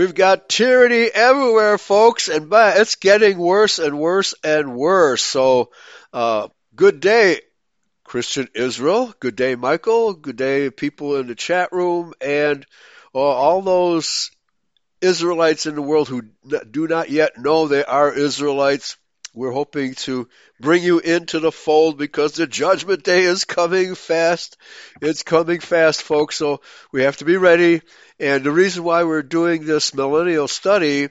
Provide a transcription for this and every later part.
We've got tyranny everywhere, folks, and it's getting worse and worse and worse. So, uh, good day, Christian Israel. Good day, Michael. Good day, people in the chat room, and uh, all those Israelites in the world who do not yet know they are Israelites. We're hoping to bring you into the fold because the judgment day is coming fast. It's coming fast, folks. So we have to be ready. And the reason why we're doing this millennial study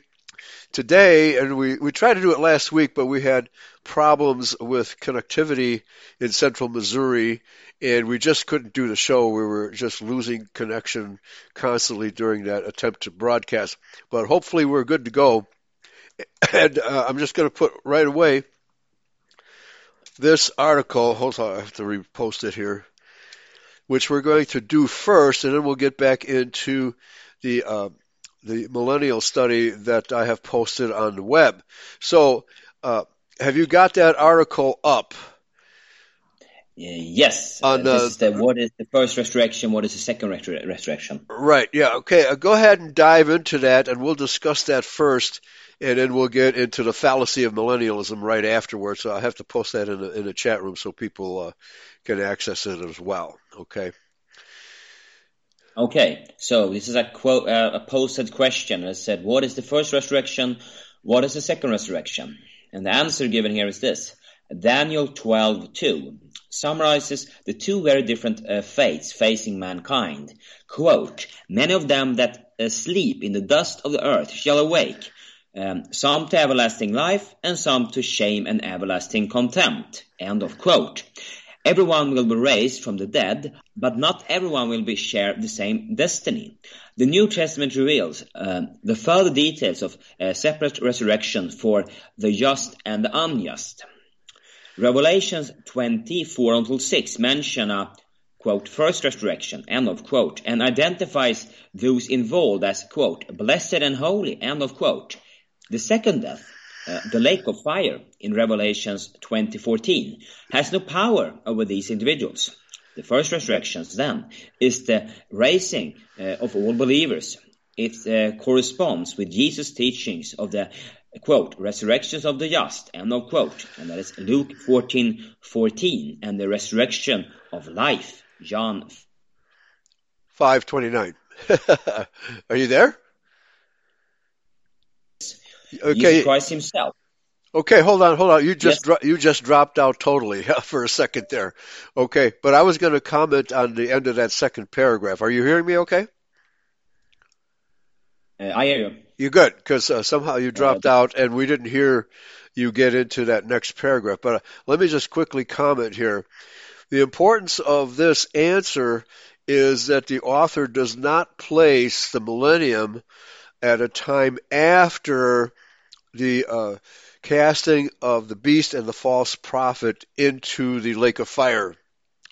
today, and we, we tried to do it last week, but we had problems with connectivity in central Missouri and we just couldn't do the show. We were just losing connection constantly during that attempt to broadcast. But hopefully we're good to go. And uh, I'm just going to put right away this article. Hold on, I have to repost it here, which we're going to do first, and then we'll get back into the uh, the millennial study that I have posted on the web. So, uh, have you got that article up? Yes. On, this is the, what is the first resurrection? What is the second resurrection? Right. Yeah. Okay. Uh, go ahead and dive into that, and we'll discuss that first, and then we'll get into the fallacy of millennialism right afterwards. So I have to post that in the, in the chat room so people uh, can access it as well. Okay. Okay. So this is a quote, uh, a posted question. It said, "What is the first resurrection? What is the second resurrection?" And the answer given here is this: Daniel twelve two summarizes the two very different uh, fates facing mankind. Quote, Many of them that uh, sleep in the dust of the earth shall awake, um, some to everlasting life, and some to shame and everlasting contempt. End of quote. Everyone will be raised from the dead, but not everyone will be share the same destiny. The New Testament reveals uh, the further details of a separate resurrection for the just and the unjust. Revelations 24 until 6 mention a quote, first resurrection, end of quote, and identifies those involved as, quote, blessed and holy, end of quote. The second death, uh, the lake of fire in Revelations 2014, has no power over these individuals. The first resurrection, then, is the raising uh, of all believers. It uh, corresponds with Jesus' teachings of the quote, resurrections of the just, end of quote. And that is Luke 14, 14, and the resurrection of life, John 529. Are you there? Okay. Jesus Christ himself. Okay, hold on, hold on. You just yes. dro- you just dropped out totally for a second there. Okay, but I was going to comment on the end of that second paragraph. Are you hearing me? Okay. Uh, I hear you. You're good because uh, somehow you dropped out and we didn't hear you get into that next paragraph. But uh, let me just quickly comment here. The importance of this answer is that the author does not place the millennium at a time after the uh, casting of the beast and the false prophet into the lake of fire.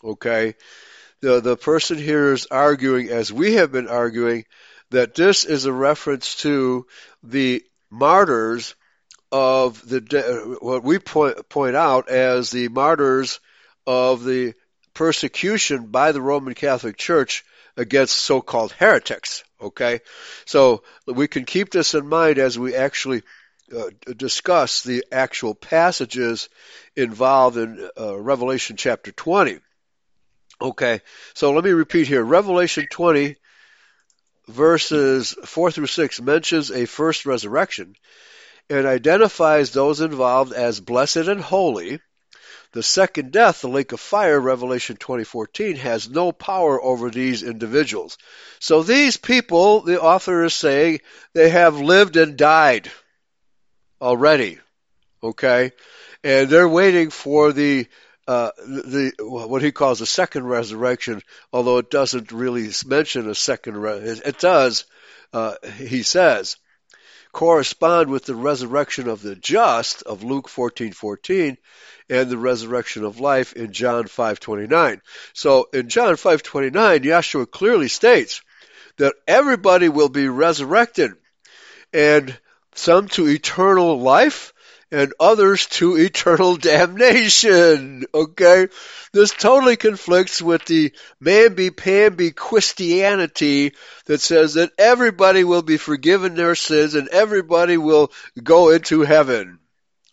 Okay? The, the person here is arguing, as we have been arguing, that this is a reference to the martyrs of the what we point point out as the martyrs of the persecution by the Roman Catholic Church against so-called heretics. Okay, so we can keep this in mind as we actually uh, discuss the actual passages involved in uh, Revelation chapter 20. Okay, so let me repeat here. Revelation 20 verses 4 through 6 mentions a first resurrection and identifies those involved as blessed and holy. The second death, the lake of fire, Revelation 2014, has no power over these individuals. So these people, the author is saying, they have lived and died already. Okay? And they're waiting for the uh, the what he calls the second resurrection, although it doesn't really mention a second. Re- it does, uh, he says, correspond with the resurrection of the just of Luke fourteen fourteen, and the resurrection of life in John five twenty nine. So in John five twenty nine, Yeshua clearly states that everybody will be resurrected, and some to eternal life and others to eternal damnation. Okay? This totally conflicts with the mamby-pamby Christianity that says that everybody will be forgiven their sins and everybody will go into heaven.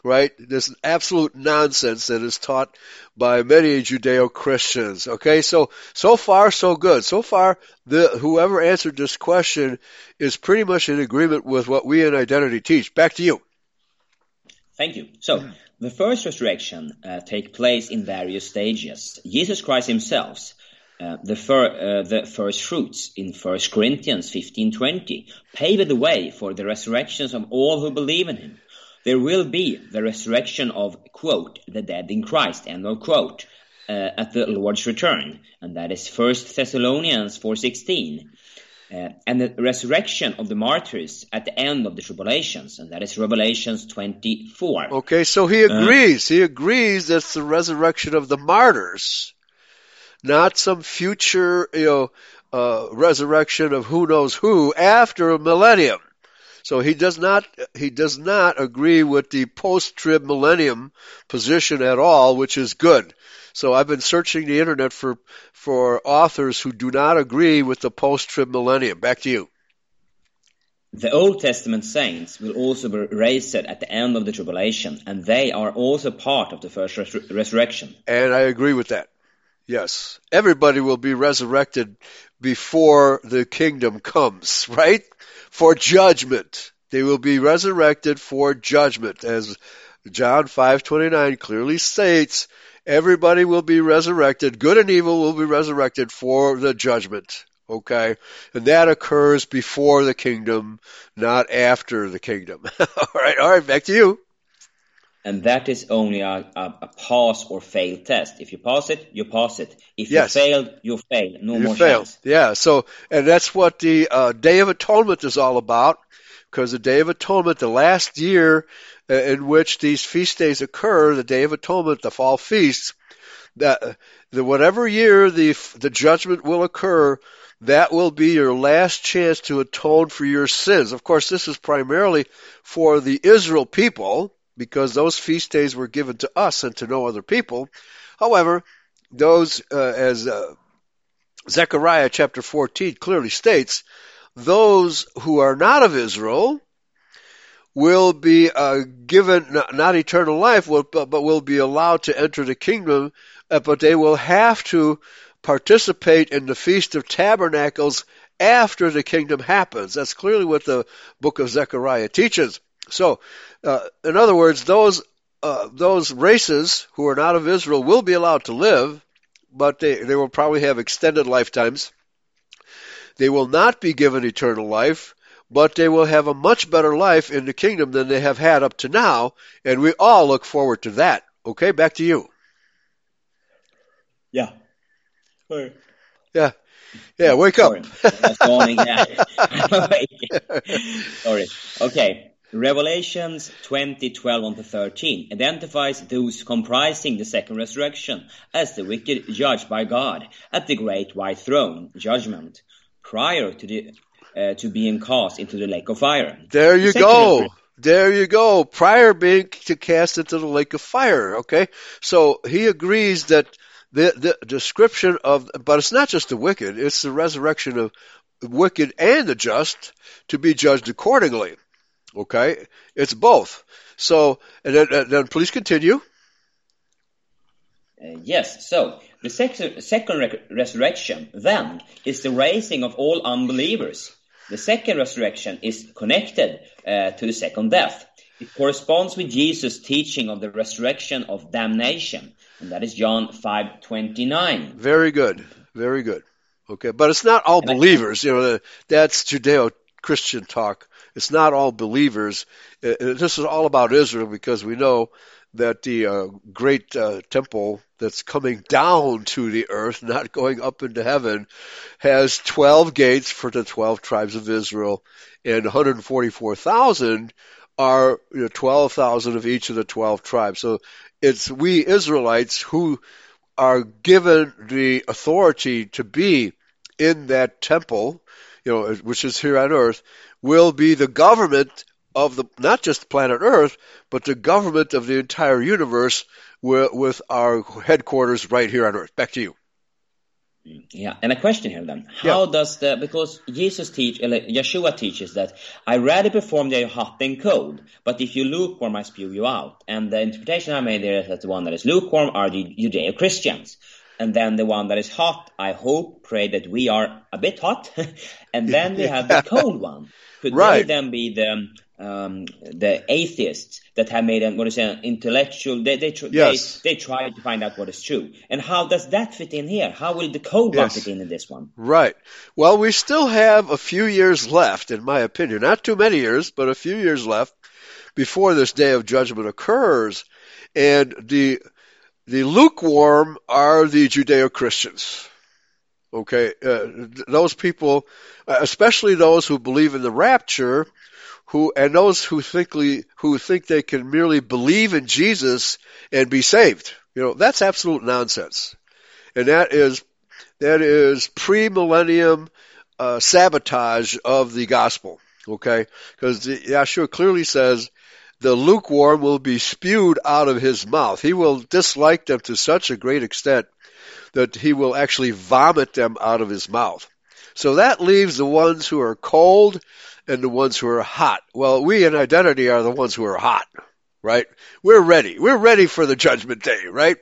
Right? This absolute nonsense that is taught by many Judeo-Christians. Okay? So, so far so good. So far, the, whoever answered this question is pretty much in agreement with what we in identity teach. Back to you. Thank you. So, the first resurrection uh, take place in various stages. Jesus Christ himself, uh, the, fir uh, the, first fruits in 1 Corinthians 15:20, paved the way for the resurrections of all who believe in him. There will be the resurrection of, quote, the dead in Christ, end of quote, uh, at the Lord's return. And that is 1 Thessalonians 4.16. Uh, and the resurrection of the martyrs at the end of the tribulations, and that is Revelations 24. Okay, so he uh, agrees. Uh, he agrees that's the resurrection of the martyrs, not some future, you know, uh, resurrection of who knows who after a millennium. So he does not he does not agree with the post-trib millennium position at all, which is good. So I've been searching the internet for for authors who do not agree with the post-trib millennium. Back to you. The Old Testament saints will also be raised at the end of the tribulation, and they are also part of the first res- resurrection. And I agree with that. Yes. Everybody will be resurrected before the kingdom comes, right? For judgment. They will be resurrected for judgment, as John 5:29 clearly states everybody will be resurrected. Good and evil will be resurrected for the judgment. Okay? And that occurs before the kingdom, not after the kingdom. all right, all right, back to you. And that is only a, a, a, pass or fail test. If you pass it, you pass it. If yes. you fail, you fail. No you more fail. chance. Yeah. So, and that's what the uh, Day of Atonement is all about. Because the Day of Atonement, the last year uh, in which these feast days occur, the Day of Atonement, the fall feasts, that the whatever year the the judgment will occur, that will be your last chance to atone for your sins. Of course, this is primarily for the Israel people because those feast days were given to us and to no other people. However, those uh, as uh, Zechariah chapter 14 clearly states, those who are not of Israel will be uh, given not, not, eternal life, but, but will be allowed to enter the kingdom, uh, but they will have to participate in the Feast of Tabernacles after the kingdom happens. That's clearly what the book of Zechariah teaches. So, uh, in other words, those uh, those races who are not of Israel will be allowed to live, but they, they will probably have extended lifetimes. They will not be given eternal life, but they will have a much better life in the kingdom than they have had up to now, and we all look forward to that. Okay, back to you. Yeah. Yeah. Yeah, wake up. Sorry. Sorry. Okay. Revelations 20, 12 on to 13 identifies those comprising the second resurrection as the wicked judged by God at the great white throne, judgment, prior to the uh, to being cast into the lake of fire. There you go. There you go. Prior being to cast into the lake of fire. Okay, so he agrees that the the description of, but it's not just the wicked; it's the resurrection of the wicked and the just to be judged accordingly. Okay, it's both. So, and then, and then please continue. Uh, yes, so the second, second re- resurrection then is the raising of all unbelievers the second resurrection is connected uh, to the second death. It corresponds with Jesus' teaching of the resurrection of damnation, and that is John 5:29. Very good, very good. Okay, but it's not all and believers. you know, that's Judeo-Christian talk. It's not all believers. Uh, this is all about Israel because we know that the uh, great uh, temple that's coming down to the earth, not going up into heaven, has 12 gates for the 12 tribes of Israel, and 144,000 are you know, 12,000 of each of the 12 tribes. So it's we Israelites who are given the authority to be in that temple, you know, which is here on earth, will be the government of the not just planet Earth, but the government of the entire universe with, with our headquarters right here on Earth. Back to you. Yeah, and a question here then. How yeah. does the because Jesus teach Yeshua teaches that I rather perform the hot than cold, but if you lukewarm I spew you out. And the interpretation I made there is that the one that is lukewarm are the Judeo Christians. And then the one that is hot, I hope, pray that we are a bit hot. and then we have the cold one. Could right. they then be the um, the atheists that have made an, what is an intellectual, they, they, tr- yes. they, they try to find out what is true. And how does that fit in here? How will the code yes. fit in in this one? Right. Well, we still have a few years left, in my opinion. Not too many years, but a few years left before this day of judgment occurs. And the, the lukewarm are the Judeo-Christians. Okay, uh, those people, uh, especially those who believe in the rapture, who and those who think who think they can merely believe in Jesus and be saved. You know, that's absolute nonsense. And that is that is pre-millennium uh, sabotage of the gospel. Okay, because Yeshua clearly says the lukewarm will be spewed out of his mouth. He will dislike them to such a great extent that he will actually vomit them out of his mouth. So that leaves the ones who are cold and the ones who are hot. Well, we in identity are the ones who are hot, right? We're ready. We're ready for the judgment day, right?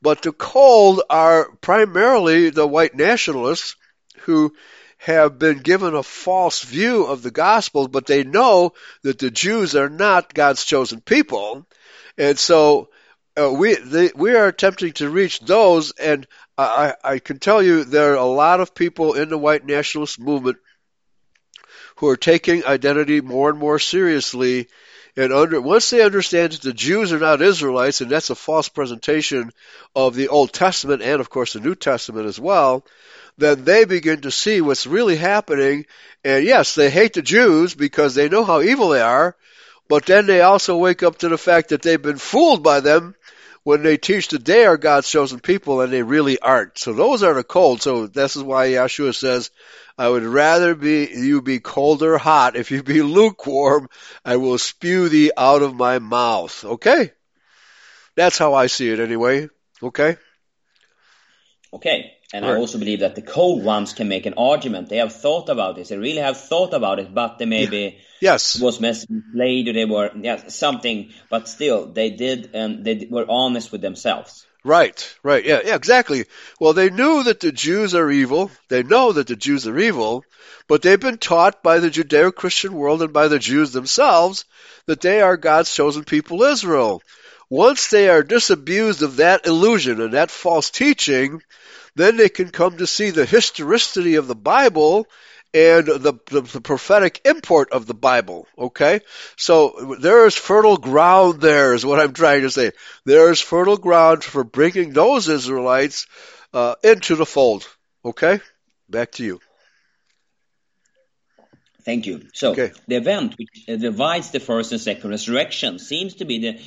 But the cold are primarily the white nationalists who have been given a false view of the gospel, but they know that the Jews are not God's chosen people. And so uh, we they, we are attempting to reach those, and I, I can tell you there are a lot of people in the white nationalist movement who are taking identity more and more seriously. And under, once they understand that the Jews are not Israelites, and that's a false presentation of the Old Testament and, of course, the New Testament as well, then they begin to see what's really happening. And yes, they hate the Jews because they know how evil they are, but then they also wake up to the fact that they've been fooled by them when they teach that they are God's chosen people and they really aren't. So those are the cold. So this is why Yeshua says, I would rather be you be cold or hot. If you be lukewarm, I will spew thee out of my mouth. Okay? That's how I see it anyway. Okay? Okay. And right. I also believe that the cold ones can make an argument. They have thought about this. They really have thought about it, but they maybe yes was misled or they were yeah something. But still, they did and they were honest with themselves. Right, right, yeah, yeah, exactly. Well, they knew that the Jews are evil. They know that the Jews are evil, but they've been taught by the Judeo-Christian world and by the Jews themselves that they are God's chosen people, Israel. Once they are disabused of that illusion and that false teaching, then they can come to see the historicity of the Bible and the, the, the, prophetic import of the Bible. Okay? So there is fertile ground there is what I'm trying to say. There is fertile ground for bringing those Israelites uh, into the fold. Okay? Back to you. Thank you. So okay. the event which divides the first and second resurrection seems to be the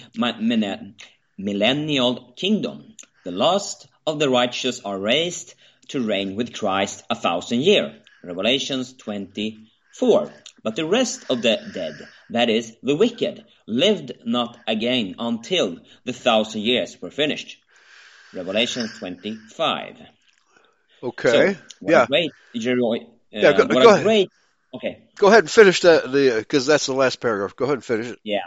millennial kingdom. The last of the righteous are raised to reign with Christ a thousand years. Revelations 24. But the rest of the dead, that is, the wicked, lived not again until the thousand years were finished. Revelation 25. Okay. So, yeah. great, uh, yeah, go, go ahead. Great, okay. Go ahead and finish that, the, because that's the last paragraph. Go ahead and finish it. Yeah.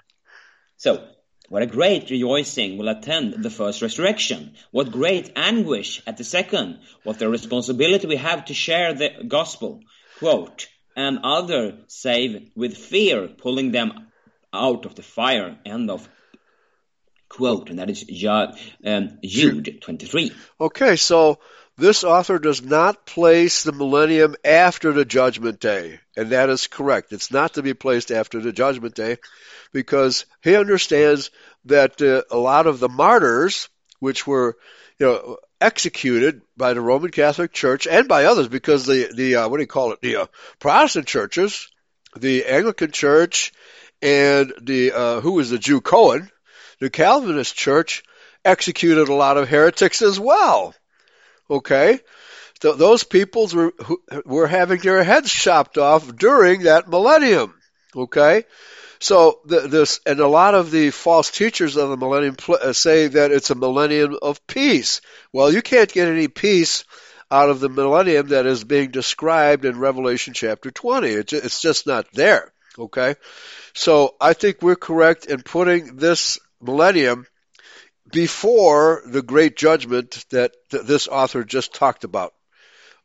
So, what a great rejoicing will attend the first resurrection. What great anguish at the second. What the responsibility we have to share the gospel. Quote, and other save with fear pulling them out of the fire. End of quote. And that is um, Jude 23. Okay, so this author does not place the millennium after the judgment day. And that is correct. It's not to be placed after the judgment day because he understands that uh, a lot of the martyrs, which were, you know, executed by the Roman Catholic Church and by others, because the the uh, what do you call it? The uh, Protestant churches, the Anglican Church, and the uh, who was the Jew Cohen, the Calvinist Church executed a lot of heretics as well. Okay, those peoples were were having their heads chopped off during that millennium. Okay, So the, this, and a lot of the false teachers of the millennium pl- uh, say that it's a millennium of peace. Well, you can't get any peace out of the millennium that is being described in Revelation chapter 20. It, it's just not there. Okay? So I think we're correct in putting this millennium before the great judgment that th- this author just talked about.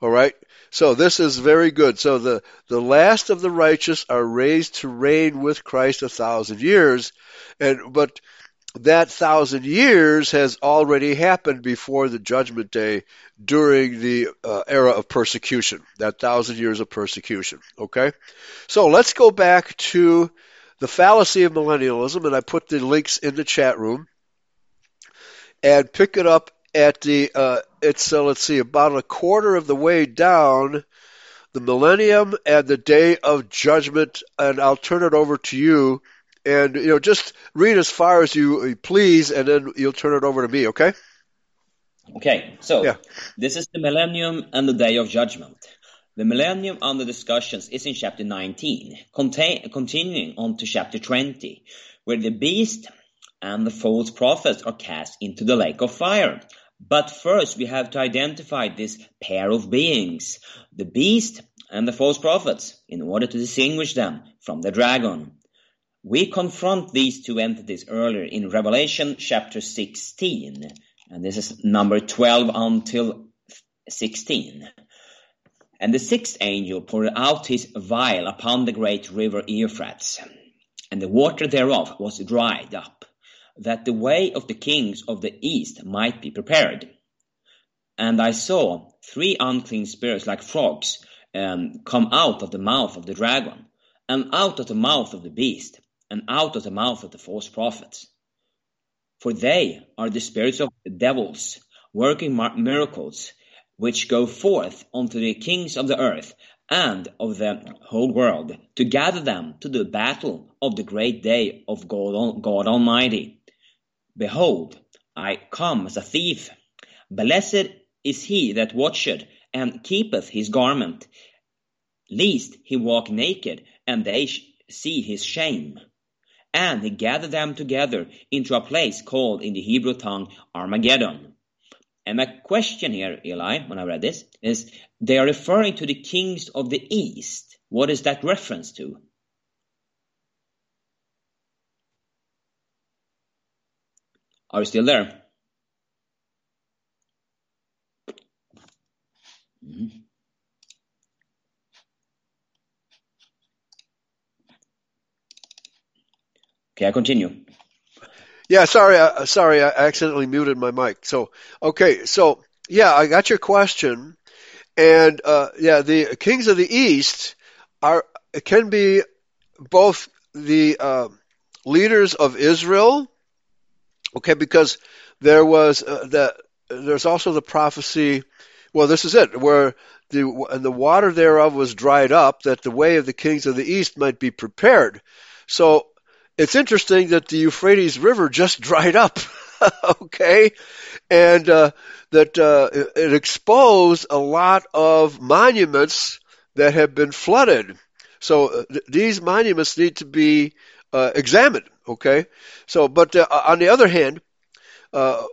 All right? So this is very good. So the, the last of the righteous are raised to reign with Christ a thousand years. And, but that thousand years has already happened before the judgment day during the uh, era of persecution, that thousand years of persecution. Okay? So let's go back to the fallacy of millennialism, and I put the links in the chat room, and pick it up at the, uh, it's, uh, let's see, about a quarter of the way down, the millennium and the day of judgment, and I'll turn it over to you. And, you know, just read as far as you please, and then you'll turn it over to me, okay? Okay, so yeah. this is the millennium and the day of judgment. The millennium under discussions is in chapter 19, contain, continuing on to chapter 20, where the beast and the false prophets are cast into the lake of fire. But first we have to identify this pair of beings, the beast and the false prophets, in order to distinguish them from the dragon. We confront these two entities earlier in Revelation chapter 16, and this is number 12 until 16. And the sixth angel poured out his vial upon the great river Euphrates, and the water thereof was dried up, that the way of the kings of the east might be prepared. And I saw three unclean spirits like frogs um, come out of the mouth of the dragon, and out of the mouth of the beast, and out of the mouth of the false prophets for they are the spirits of the devils, working miracles, which go forth unto the kings of the earth and of the whole world, to gather them to the battle of the great day of God, God Almighty. Behold, I come as a thief. Blessed is he that watcheth and keepeth his garment, lest he walk naked, and they see his shame and he gathered them together into a place called in the Hebrew tongue Armageddon. And my question here, Eli, when I read this, is they are referring to the kings of the east. What is that reference to? Are you still there? Mm-hmm. Okay, I continue. Yeah, sorry, uh, sorry, I accidentally muted my mic. So, okay, so yeah, I got your question, and uh, yeah, the kings of the east are can be both the uh, leaders of Israel, okay, because there was uh, the there's also the prophecy. Well, this is it, where the and the water thereof was dried up, that the way of the kings of the east might be prepared. So it's interesting that the Euphrates River just dried up, okay, and uh, that uh, it exposed a lot of monuments that have been flooded. So th- these monuments need to be uh, examined, okay. So, but uh, on the other hand, uh,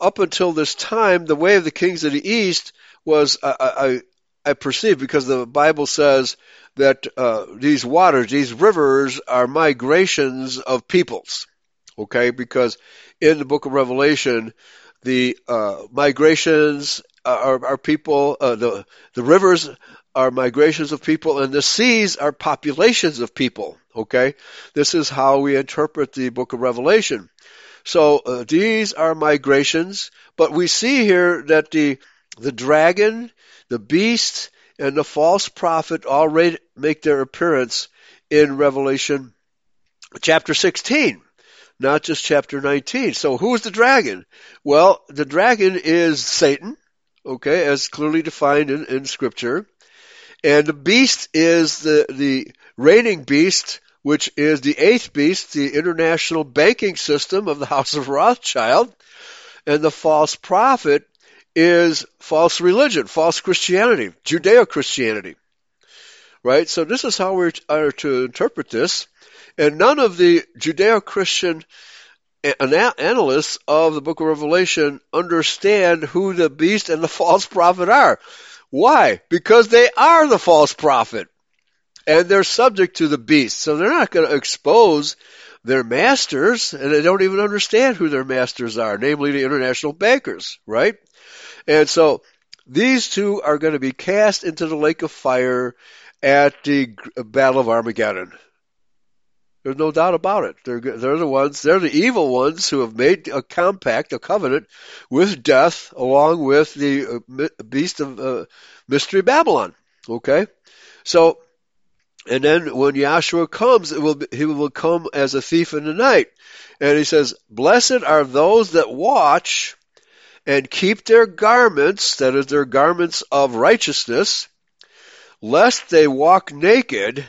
up until this time, the way of the kings of the east was, I, I, I perceive, because the Bible says that uh, these waters, these rivers, are migrations of peoples. Okay, because in the book of Revelation, the uh, migrations are, are people, uh, the the rivers are migrations of people, and the seas are populations of people. Okay, this is how we interpret the book of Revelation. So uh, these are migrations, but we see here that the the dragon, the beast, and the false prophet already make their appearance in Revelation chapter 16, not just chapter 19. So who's the dragon? Well, the dragon is Satan, okay, as clearly defined in, in scripture. And the beast is the, the reigning beast, which is the eighth beast, the international banking system of the House of Rothschild. And the false prophet is false religion, false Christianity, Judeo Christianity. Right? So this is how we are to interpret this. And none of the Judeo-Christian analysts of the book of Revelation understand who the beast and the false prophet are. Why? Because they are the false prophet. And they're subject to the beast. So they're not going to expose their masters, and they don't even understand who their masters are, namely the international bankers, right? And so these two are going to be cast into the lake of fire at the Battle of Armageddon. There's no doubt about it. They're they're the ones. They're the evil ones who have made a compact, a covenant with death, along with the uh, beast of uh, mystery Babylon. Okay, so and then when Yahshua comes, will be, he will come as a thief in the night, and he says, "Blessed are those that watch." And keep their garments, that is, their garments of righteousness, lest they walk naked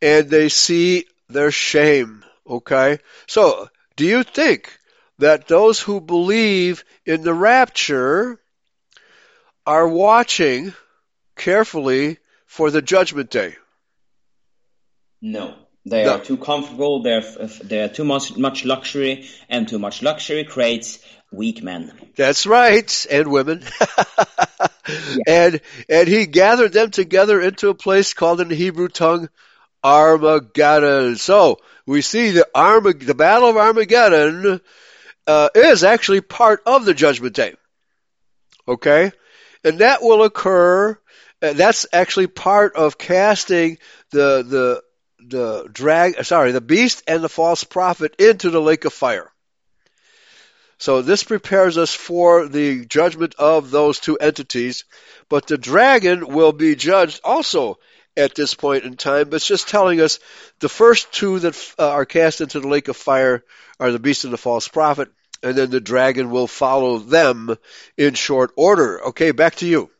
and they see their shame. Okay? So, do you think that those who believe in the rapture are watching carefully for the judgment day? No. They no. are too comfortable. They're they're too much much luxury, and too much luxury creates weak men. That's right, and women. yeah. And and he gathered them together into a place called in the Hebrew tongue Armageddon. So we see the Armag- the Battle of Armageddon uh, is actually part of the Judgment Day. Okay, and that will occur. Uh, that's actually part of casting the the the drag. Sorry, the beast and the false prophet into the lake of fire. So this prepares us for the judgment of those two entities, but the dragon will be judged also at this point in time, but it's just telling us the first two that uh, are cast into the lake of fire are the beast and the false prophet, and then the dragon will follow them in short order. Okay, back to you.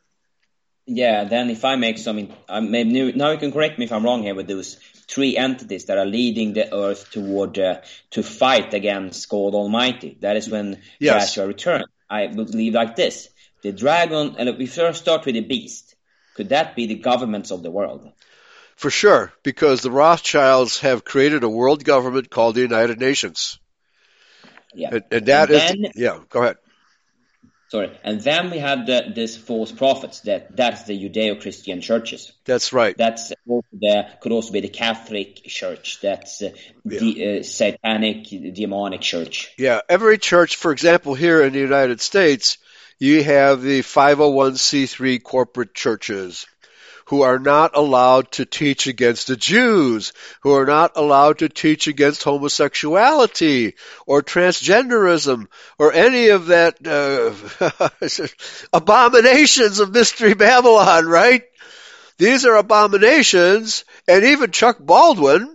Yeah, then if I make some, uh, maybe now you can correct me if I'm wrong here with those three entities that are leading the earth toward uh, to fight against God Almighty. That is when yes. Joshua returned. I believe like this: the dragon, and we first start with the beast. Could that be the governments of the world? For sure, because the Rothschilds have created a world government called the United Nations. Yeah. And, and that and is, then, yeah, go ahead. Sorry. And then we have the, this false prophets that that's the Judeo-Christian churches. That's right. That's also the, could also be the Catholic church. That's uh, yeah. the uh, satanic, demonic church. Yeah. Every church, for example, here in the United States, you have the 501c3 corporate churches who are not allowed to teach against the Jews, who are not allowed to teach against homosexuality or transgenderism or any of that uh, abominations of Mystery Babylon, right? These are abominations, and even Chuck Baldwin,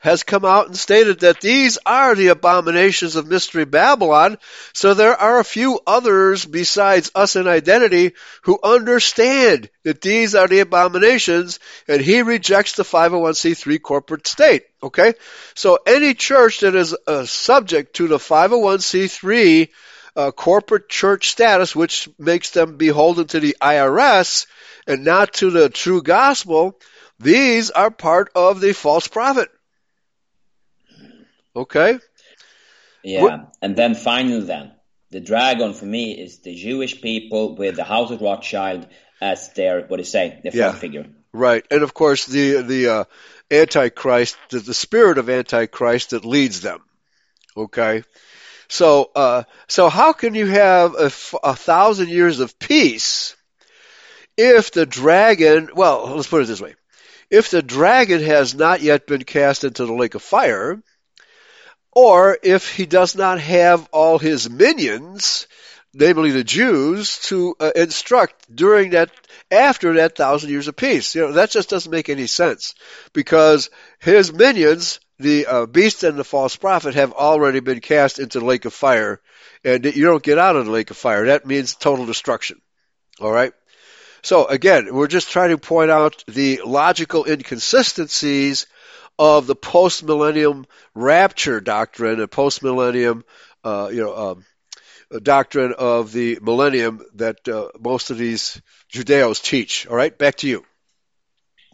has come out and stated that these are the abominations of Mystery Babylon. So there are a few others besides us in identity who understand that these are the abominations and he rejects the 501c3 corporate state. Okay? So any church that is uh, subject to the 501c3 uh, corporate church status, which makes them beholden to the IRS and not to the true gospel, these are part of the false prophet. Okay. Yeah, what? and then finally, then the dragon for me is the Jewish people with the House of Rothschild as their what do you say, the front yeah, figure. Right, and of course the the uh, Antichrist, the, the spirit of Antichrist that leads them. Okay. So, uh, so how can you have a, a thousand years of peace if the dragon, well, let's put it this way. If the dragon has not yet been cast into the lake of fire, or if he does not have all his minions, namely the Jews, to uh, instruct during that, after that thousand years of peace. You know, that just doesn't make any sense because his minions, the uh, beast and the false prophet, have already been cast into the lake of fire, and you don't get out of the lake of fire. That means total destruction. All right. So again, we're just trying to point out the logical inconsistencies of the post millennium rapture doctrine and post millennium, uh, you know, um, doctrine of the millennium that uh, most of these Judeos teach. All right, back to you.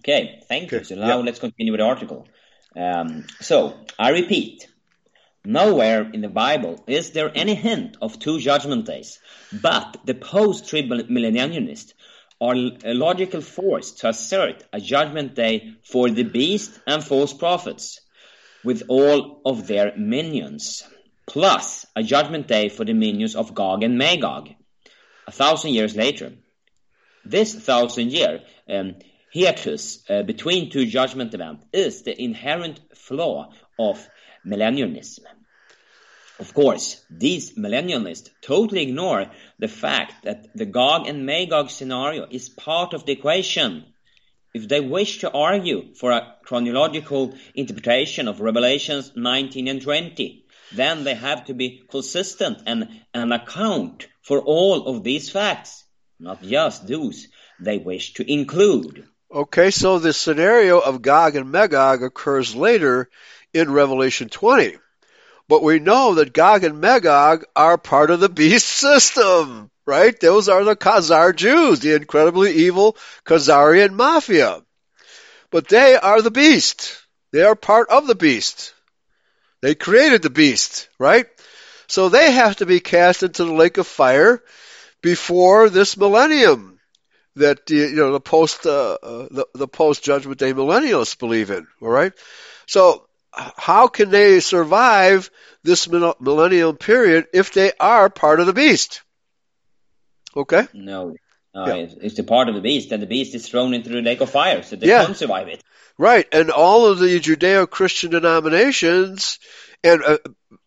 Okay, thank you. So now let's continue with the article. Um, so, I repeat, nowhere in the Bible is there any hint of two judgment days, but the post-millennialists are a logical force to assert a judgment day for the beast and false prophets with all of their minions, plus a judgment day for the minions of Gog and Magog, a thousand years later. This thousand year um, hiatus uh, between two judgment events is the inherent flaw of millennialism. Of course, these millennialists totally ignore the fact that the Gog and Magog scenario is part of the equation. If they wish to argue for a chronological interpretation of Revelations 19 and 20, then they have to be consistent and, and account for all of these facts, not just those they wish to include. Okay, so the scenario of Gog and Magog occurs later in Revelation 20. But we know that Gog and Magog are part of the beast system, right? Those are the Khazar Jews, the incredibly evil Khazarian mafia. But they are the beast. They are part of the beast. They created the beast, right? So they have to be cast into the lake of fire before this millennium that the you know the post uh, uh, the, the post judgment day millennialists believe in. All right, so how can they survive this millennial period if they are part of the beast? Okay. No. Uh, yeah. It's the part of the beast, and the beast is thrown into the lake of fire, so they yeah. can't survive it. Right, and all of the Judeo-Christian denominations, and uh,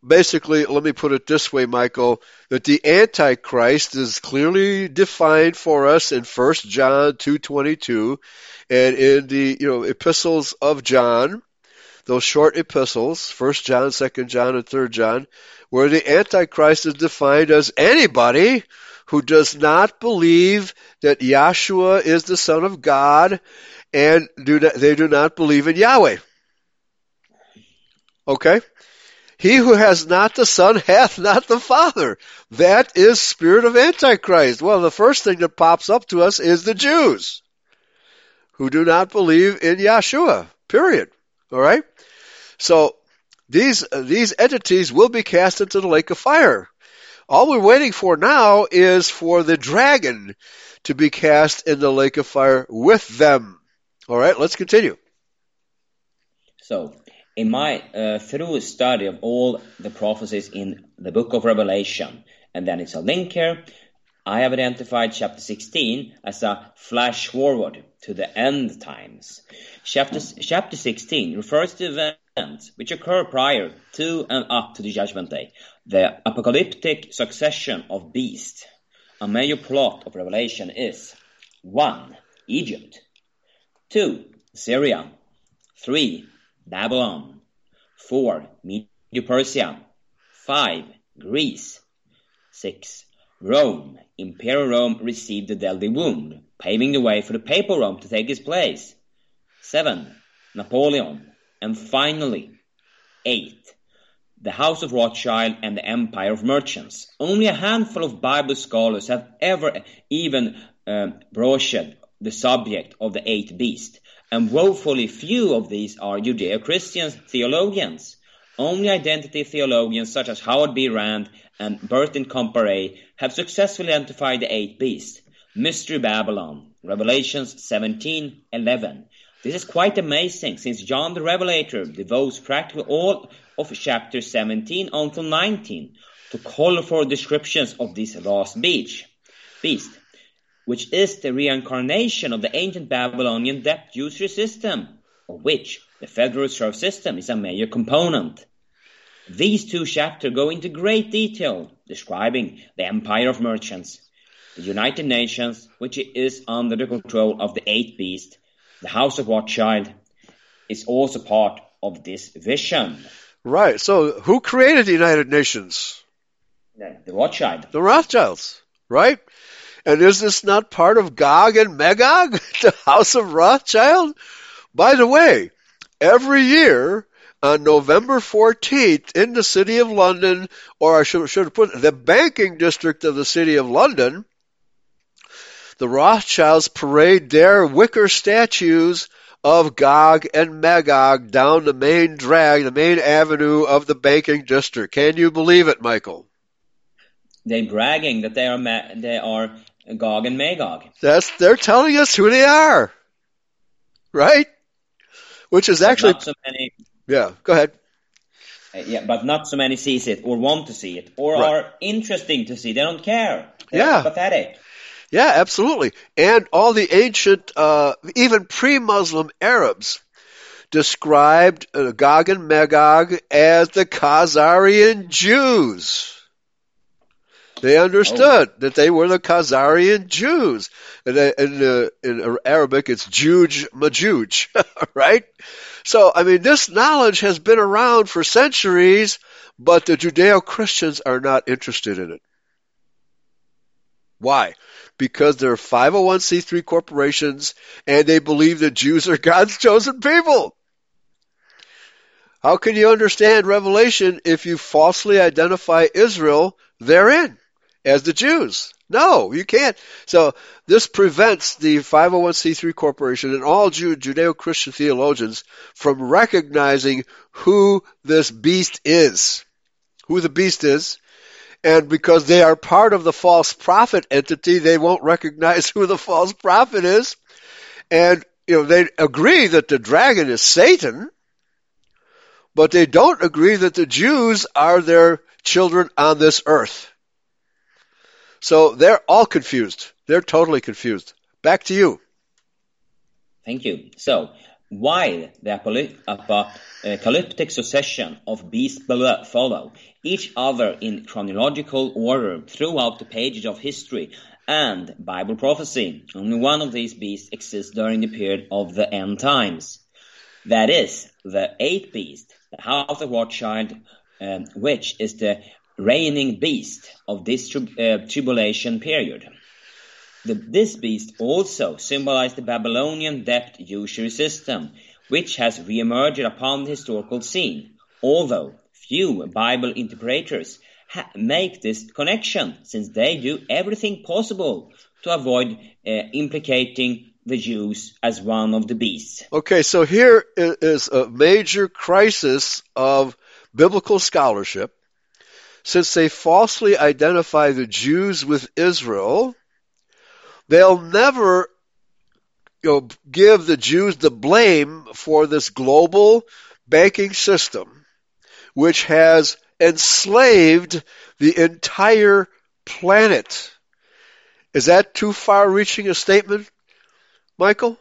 basically, let me put it this way, Michael, that the Antichrist is clearly defined for us in First John 2.22 and in the, you know, epistles of John, those short epistles, First John, Second John, and Third John, where the Antichrist is defined as anybody who does not believe that Yahshua is the Son of God and do not, they do not believe in Yahweh. Okay? He who has not the Son hath not the Father. That is spirit of Antichrist. Well, the first thing that pops up to us is the Jews who do not believe in Yahshua. Period. All right? So these these entities will be cast into the lake of fire. All we're waiting for now is for the dragon to be cast in the lake of fire with them. All right, let's continue. So, in my uh, thorough study of all the prophecies in the book of Revelation, and then it's a link here, I have identified chapter 16 as a flash forward to the end times. Chapter, chapter 16 refers to events which occur prior to and up to the judgment day, the apocalyptic succession of beasts. A major plot of Revelation is 1. Egypt 2. Syria 3. Babylon. 4. Medo-Persia. 5. Greece. 6. Rome. Imperial Rome received the deadly wound, paving the way for the Papal Rome to take its place. 7. Napoleon. And finally, 8. The House of Rothschild and the Empire of Merchants. Only a handful of Bible scholars have ever even uh, broached the subject of the eighth beast and woefully few of these are Judeo-Christian theologians. Only identity theologians such as Howard B. Rand and Bertrand Comparet have successfully identified the eighth beast, Mystery Babylon, Revelations 17:11. This is quite amazing since John the Revelator devotes practically all of chapter 17 until 19 to colorful descriptions of this last beast. beast which is the reincarnation of the ancient Babylonian debt usury system, of which the Federal Reserve System is a major component. These two chapters go into great detail describing the empire of merchants, the United Nations, which is under the control of the eighth beast, the House of Rothschild, is also part of this vision. Right. So, who created the United Nations? The, the Rothschild. The Rothschilds, right? And is this not part of Gog and Magog, the house of Rothschild? By the way, every year on November 14th in the city of London, or I should, should have put the banking district of the city of London, the Rothschilds parade their wicker statues of Gog and Magog down the main drag, the main avenue of the banking district. Can you believe it, Michael? They bragging that they are Ma- they are Gog and Magog. That's they're telling us who they are, right? Which is actually not so many. Yeah. Go ahead. uh, Yeah, but not so many sees it or want to see it or Right. are interesting to see. They don't care. They're Yeah. pathetic. Yeah, absolutely. And all the ancient, uh, even pre-Muslim Arabs described uh, Gog and Magog as the Khazarian Jews. They understood that they were the Khazarian Jews. And they- in, uh, in Arabic, it's Juj Majuj, right? So, I mean, this knowledge has been around for centuries, but the Judeo-Christians are not interested in it. Why? Because they're 501c3 corporations and they believe that Jews are God's chosen people. How can you understand Revelation if you falsely identify Israel therein as the Jews? No, you can't. So this prevents the 501c3 corporation and all Judeo-Christian theologians from recognizing who this beast is. Who the beast is. And because they are part of the false prophet entity, they won't recognize who the false prophet is. And, you know, they agree that the dragon is Satan, but they don't agree that the Jews are their children on this earth. So they're all confused. They're totally confused. Back to you. Thank you. So, while the apocalyptic succession of beasts below follow each other in chronological order throughout the pages of history and Bible prophecy, only one of these beasts exists during the period of the end times. That is, the eighth beast, the house of Rothschild, um, which is the reigning beast of this trib- uh, tribulation period. The, this beast also symbolized the Babylonian debt usury system, which has re-emerged upon the historical scene, although few Bible interpreters ha- make this connection, since they do everything possible to avoid uh, implicating the Jews as one of the beasts. Okay, so here is a major crisis of biblical scholarship. Since they falsely identify the Jews with Israel, they'll never you know, give the Jews the blame for this global banking system, which has enslaved the entire planet. Is that too far reaching a statement, Michael?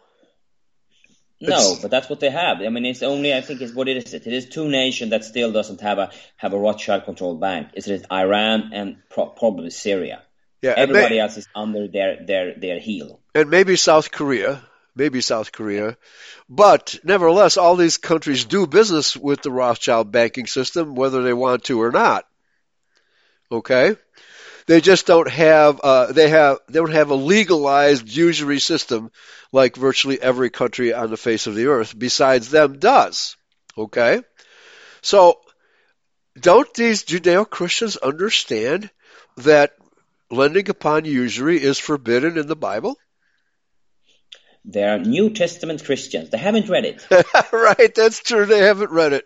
No, but that's what they have. I mean, it's only I think it's what it is. It is two nations that still doesn't have a have a Rothschild-controlled bank. It's Iran and pro- probably Syria. Yeah, and may- Everybody else is under their their their heel. and maybe South Korea, maybe South Korea. But nevertheless, all these countries do business with the Rothschild banking system, whether they want to or not. Okay? They just don't have, uh, they have, they don't have a legalized usury system like virtually every country on the face of the earth besides them does. Okay? So, don't these Judeo-Christians understand that lending upon usury is forbidden in the Bible? They are New Testament Christians. They haven't read it. right, that's true. They haven't read it.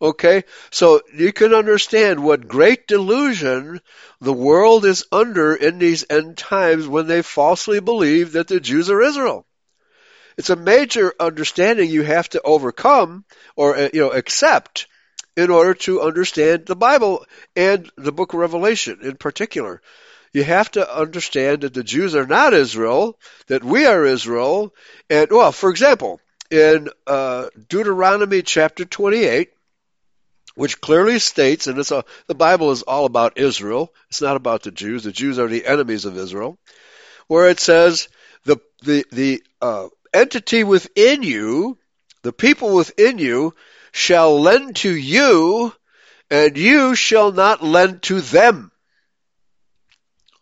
Okay, so you can understand what great delusion the world is under in these end times when they falsely believe that the Jews are Israel. It's a major understanding you have to overcome or uh, you know accept in order to understand the Bible and the book of Revelation in particular. You have to understand that the Jews are not Israel, that we are Israel, and well, for example, in uh, Deuteronomy chapter 28, which clearly states, and it's a, the Bible is all about Israel. It's not about the Jews. The Jews are the enemies of Israel. Where it says the the the uh, entity within you, the people within you, shall lend to you, and you shall not lend to them.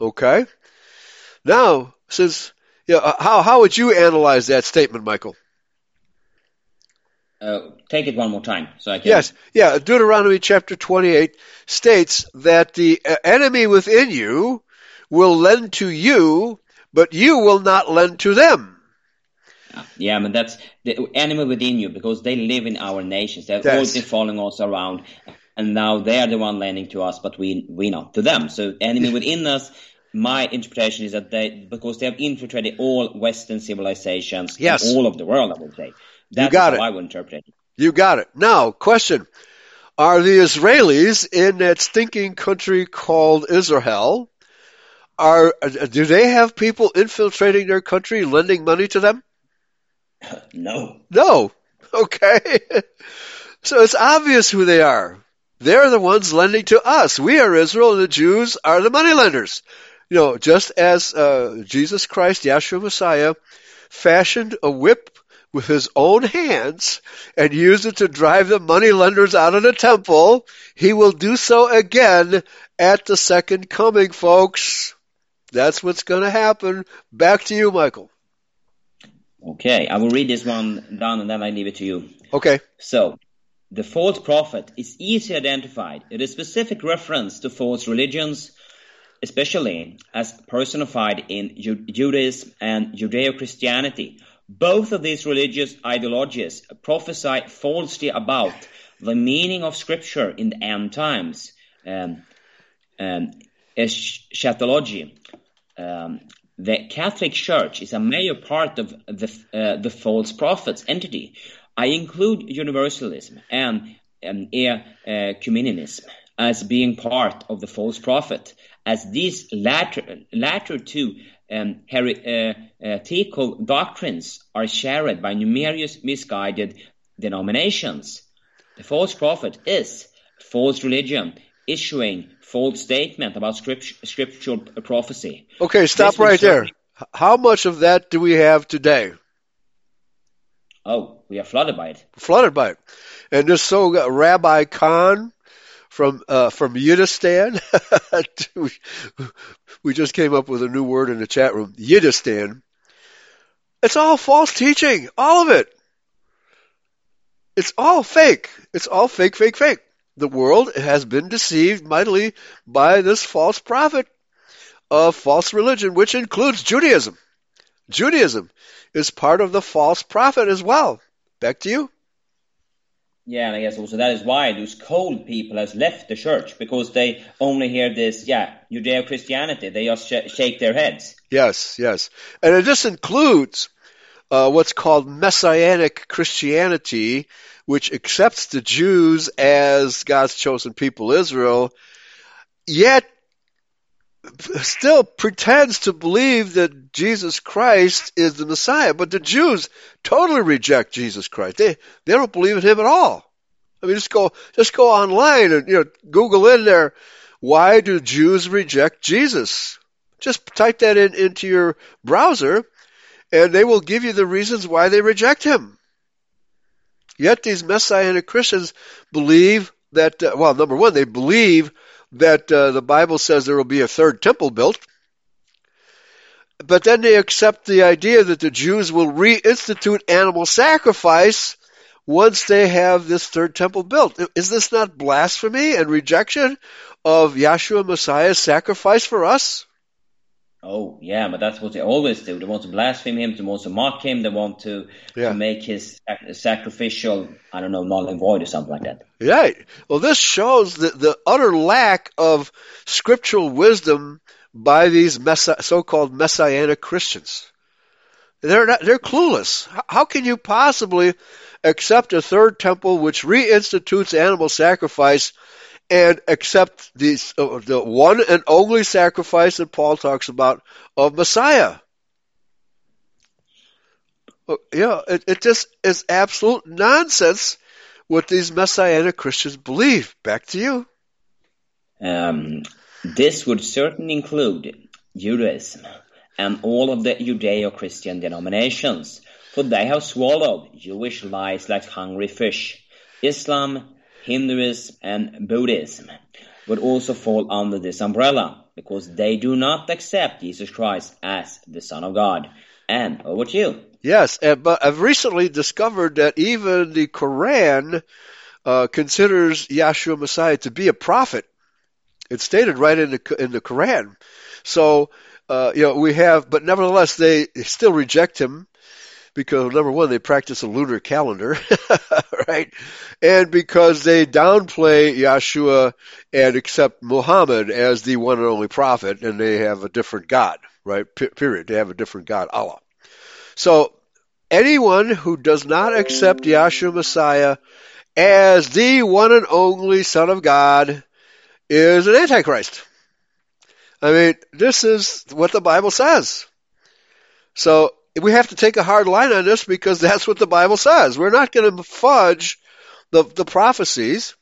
Okay. Now, since yeah, uh, how how would you analyze that statement, Michael? Uh, take it one more time, so I can. Yes, yeah. Deuteronomy chapter 28 states that the uh, enemy within you will lend to you, but you will not lend to them. Yeah, I mean that's the enemy within you because they live in our nations. They've Yes. always been following us around, and now they are the one lending to us, but we we not to them. So enemy within us. My interpretation is that they because they have infiltrated all Western civilizations, Yes. all of the world. I would say that's got how it. I would interpret it. You got it. Now, question. Are the Israelis in that stinking country called Israel, are, do they have people infiltrating their country, lending money to them? No, No. Okay. So it's obvious who they are. They're the ones lending to us. We are Israel and the Jews are the moneylenders. You know, just as uh, Jesus Christ, Yahshua Messiah, fashioned a whip with his own hands and use it to drive the moneylenders out of the temple, he will do so again at the second coming, folks. That's what's going to happen. Back to you, Michael. okay, I will read this one down and then I leave it to you. Okay. So, the false prophet is easily identified. It is specific reference to false religions, especially as personified in Judaism and Judeo-Christianity. Both of these religious ideologies prophesy falsely about the meaning of Scripture in the end times. Um, um, eschatology. Um, the Catholic Church is a major part of the uh, the false prophets entity. I include universalism and um, ecumenism as being part of the false prophet, as these latter latter two um, heretical doctrines are shared by numerous misguided denominations. The false prophet is false religion issuing false statement about script, scriptural prophecy. Okay, stop This right there. How much of that do we have today? Oh, we are flooded by it. flooded by it. And this so Rabbi Khan from uh, from Yiddistan, we just came up with a new word in the chat room, Yiddistan. It's all false teaching, all of it. It's all fake. It's all fake, fake, fake. The world has been deceived mightily by this false prophet of false religion, which includes Judaism. Judaism is part of the false prophet as well. Back to you. Yeah, and I guess also that is why those cold people has left the church because they only hear this, yeah, Judeo Christianity. They just sh- shake their heads. Yes, yes. And this includes uh, what's called Messianic Christianity, which accepts the Jews as God's chosen people, Israel, yet still pretends to believe that Jesus Christ is the Messiah. But the Jews totally reject Jesus Christ. They they don't believe in him at all. I mean, just go just go online and you know Google in there. Why do Jews reject Jesus? Just type that in into your browser, and they will give you the reasons why they reject him. Yet these Messianic Christians believe that, uh, well, number one, they believe that uh, the Bible says there will be a third temple built. But then they accept the idea that the Jews will reinstitute animal sacrifice once they have this third temple built. Is this not blasphemy and rejection of Yahshua Messiah's sacrifice for us? Oh, yeah, but that's what they always do. They want to blaspheme him, they want to mock him, they want to, Yeah. to make his sac- sacrificial, I don't know, null and void or something like that. Right. Well, this shows the, the utter lack of scriptural wisdom by these messi- so-called messianic Christians. They're not, they're clueless. How, how can you possibly accept a third temple which reinstitutes animal sacrifice and accept the, uh, the one and only sacrifice that Paul talks about of Messiah? Yeah, it, it just is absolute nonsense what these messianic Christians believe. Back to you. Um, this would certainly include Judaism and all of the Judeo-Christian denominations, for they have swallowed Jewish lies like hungry fish. Islam, Hinduism, and Buddhism would also fall under this umbrella, because they do not accept Jesus Christ as the Son of God. And over to you. Yes, and, but I've recently discovered that even the Quran uh, considers Yahshua Messiah to be a prophet. It's stated right in the in the Quran. So uh, you know we have, but nevertheless they still reject him because number one, they practice a lunar calendar, right? And because they downplay Yeshua and accept Muhammad as the one and only prophet, and they have a different God, right? P- period. They have a different God, Allah. So anyone who does not accept Yeshua Messiah as the one and only Son of God is an Antichrist. I mean, this is what the Bible says. So we have to take a hard line on this because that's what the Bible says. We're not going to fudge the, the prophecies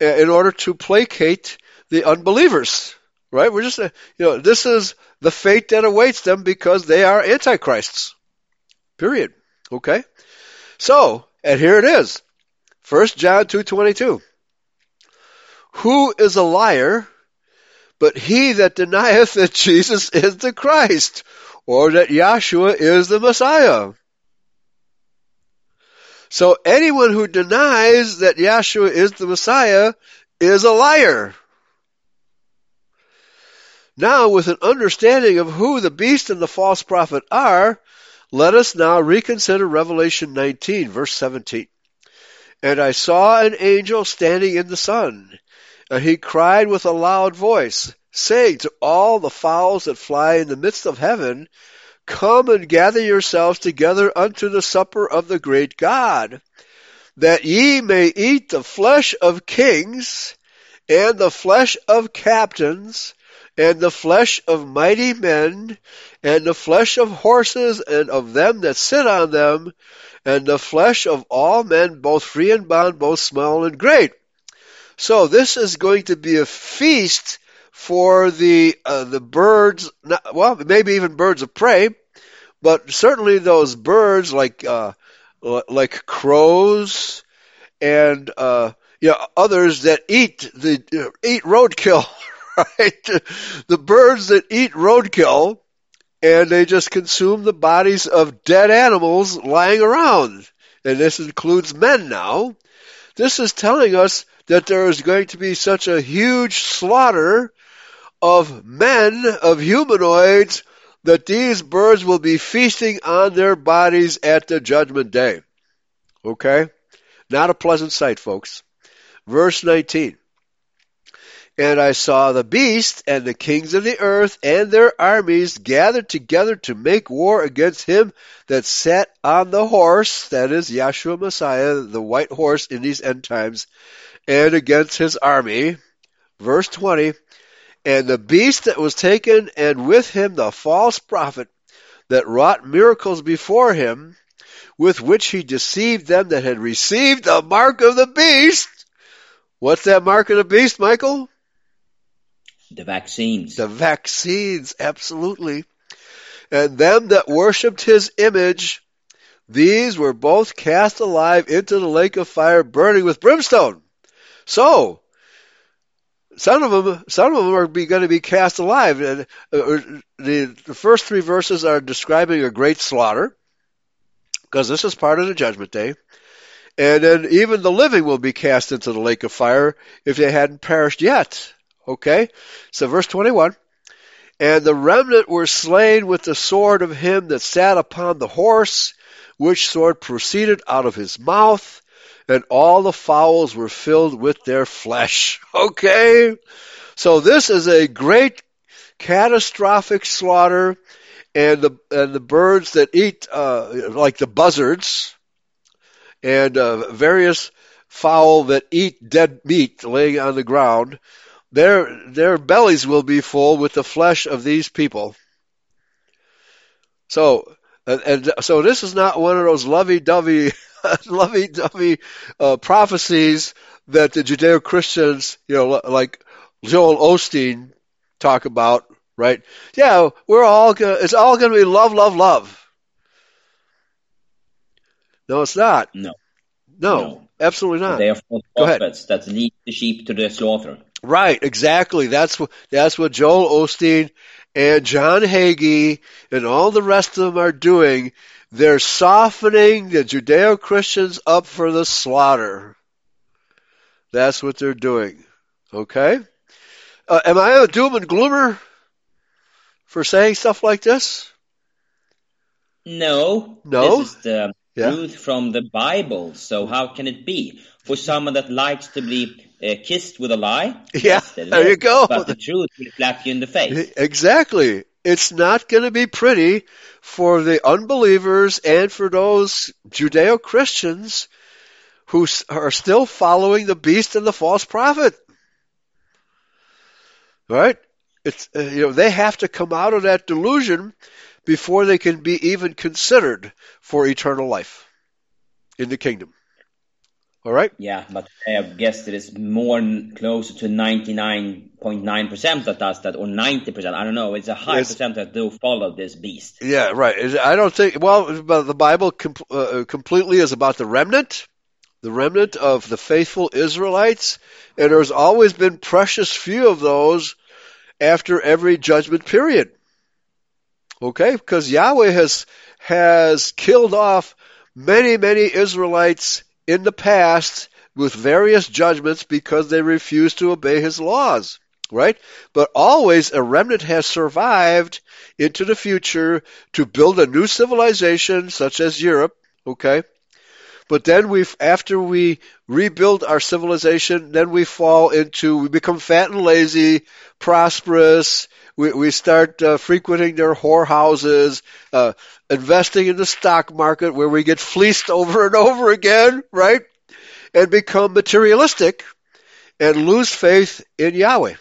uh, in order to placate the unbelievers, right? We're just, uh, you know, this is the fate that awaits them because they are antichrists. Period. Okay? So, and here it is. 1 John 2.22. Who is a liar but he that denieth that Jesus is the Christ, or that Yahshua is the Messiah. So anyone who denies that Yahshua is the Messiah is a liar. Now, with an understanding of who the beast and the false prophet are, let us now reconsider Revelation 19, verse 17. And I saw an angel standing in the sun, and he cried with a loud voice, saying to all the fowls that fly in the midst of heaven, Come and gather yourselves together unto the supper of the great God, that ye may eat the flesh of kings, and the flesh of captains, and the flesh of mighty men, and the flesh of horses, and of them that sit on them, and the flesh of all men, both free and bond, both small and great. So this is going to be a feast for the uh, the birds, well, maybe even birds of prey, but certainly those birds like uh, like crows and uh, yeah, others that eat the uh, eat roadkill, right? The birds that eat roadkill and they just consume the bodies of dead animals lying around. And this includes men now. This is telling us that there is going to be such a huge slaughter of men, of humanoids, that these birds will be feasting on their bodies at the judgment day. Okay? Not a pleasant sight, folks. Verse 19. And I saw the beast and the kings of the earth and their armies gathered together to make war against him that sat on the horse, that is Yeshua Messiah, the white horse in these end times, and against his army. Verse 20. And the beast that was taken, and with him the false prophet that wrought miracles before him, with which he deceived them that had received the mark of the beast. What's that mark of the beast, Michael? The vaccines. The vaccines, absolutely. And them that worshipped his image, these were both cast alive into the lake of fire burning with brimstone. So, some of them, some of them are going to be cast alive. And uh, the, the first three verses are describing a great slaughter, because this is part of the judgment day. And then even the living will be cast into the lake of fire if they hadn't perished yet. Okay? So verse 21. And the remnant were slain with the sword of him that sat upon the horse, which sword proceeded out of his mouth, and all the fowls were filled with their flesh. Okay? So this is a great catastrophic slaughter and the and the birds that eat uh, like the buzzards and uh, various fowl that eat dead meat laying on the ground their their bellies will be full with the flesh of these people so and, and so this is not one of those lovey-dovey lovey-dovey uh, prophecies that the Judeo-Christians, you know, like Joel Osteen talk about, right? Yeah, we're all gonna, it's all going to be love, love, love. No, it's not. No. No, no. absolutely not. They are false prophets that lead the sheep to the slaughter. Right, exactly. That's what that's what Joel Osteen and John Hagee and all the rest of them are doing they're softening the Judeo Christians up for the slaughter. That's what they're doing. Okay? Uh, am I a doom and gloomer for saying stuff like this? No. No? This is the Yeah. truth from the Bible. So how can it be? For someone that likes to be uh, kissed with a lie? Yeah, yes, there you go. But the truth will slap you in the face. Exactly. It's not going to be pretty for the unbelievers and for those Judeo Christians who are still following the beast and the false prophet. Right? It's uh, you know they have to come out of that delusion before they can be even considered for eternal life in the kingdom. All right? Yeah, but I guess it is more closer to 99.9% that does that, or 90%. I don't know. It's a high It's- percent that do follow this beast. Yeah, right. I don't think. Well, the Bible com- uh, completely is about the remnant, the remnant of the faithful Israelites, and there's always been precious few of those after every judgment period. Okay, because Yahweh has has killed off many many Israelites in the past with various judgments because they refused to obey His laws. Right, but always a remnant has survived into the future to build a new civilization such as Europe, okay? But then we after we rebuild our civilization, then we fall into we become fat and lazy, prosperous. We we start uh, frequenting their whorehouses, uh, investing in the stock market where we get fleeced over and over again, right? And become materialistic and lose faith in Yahweh.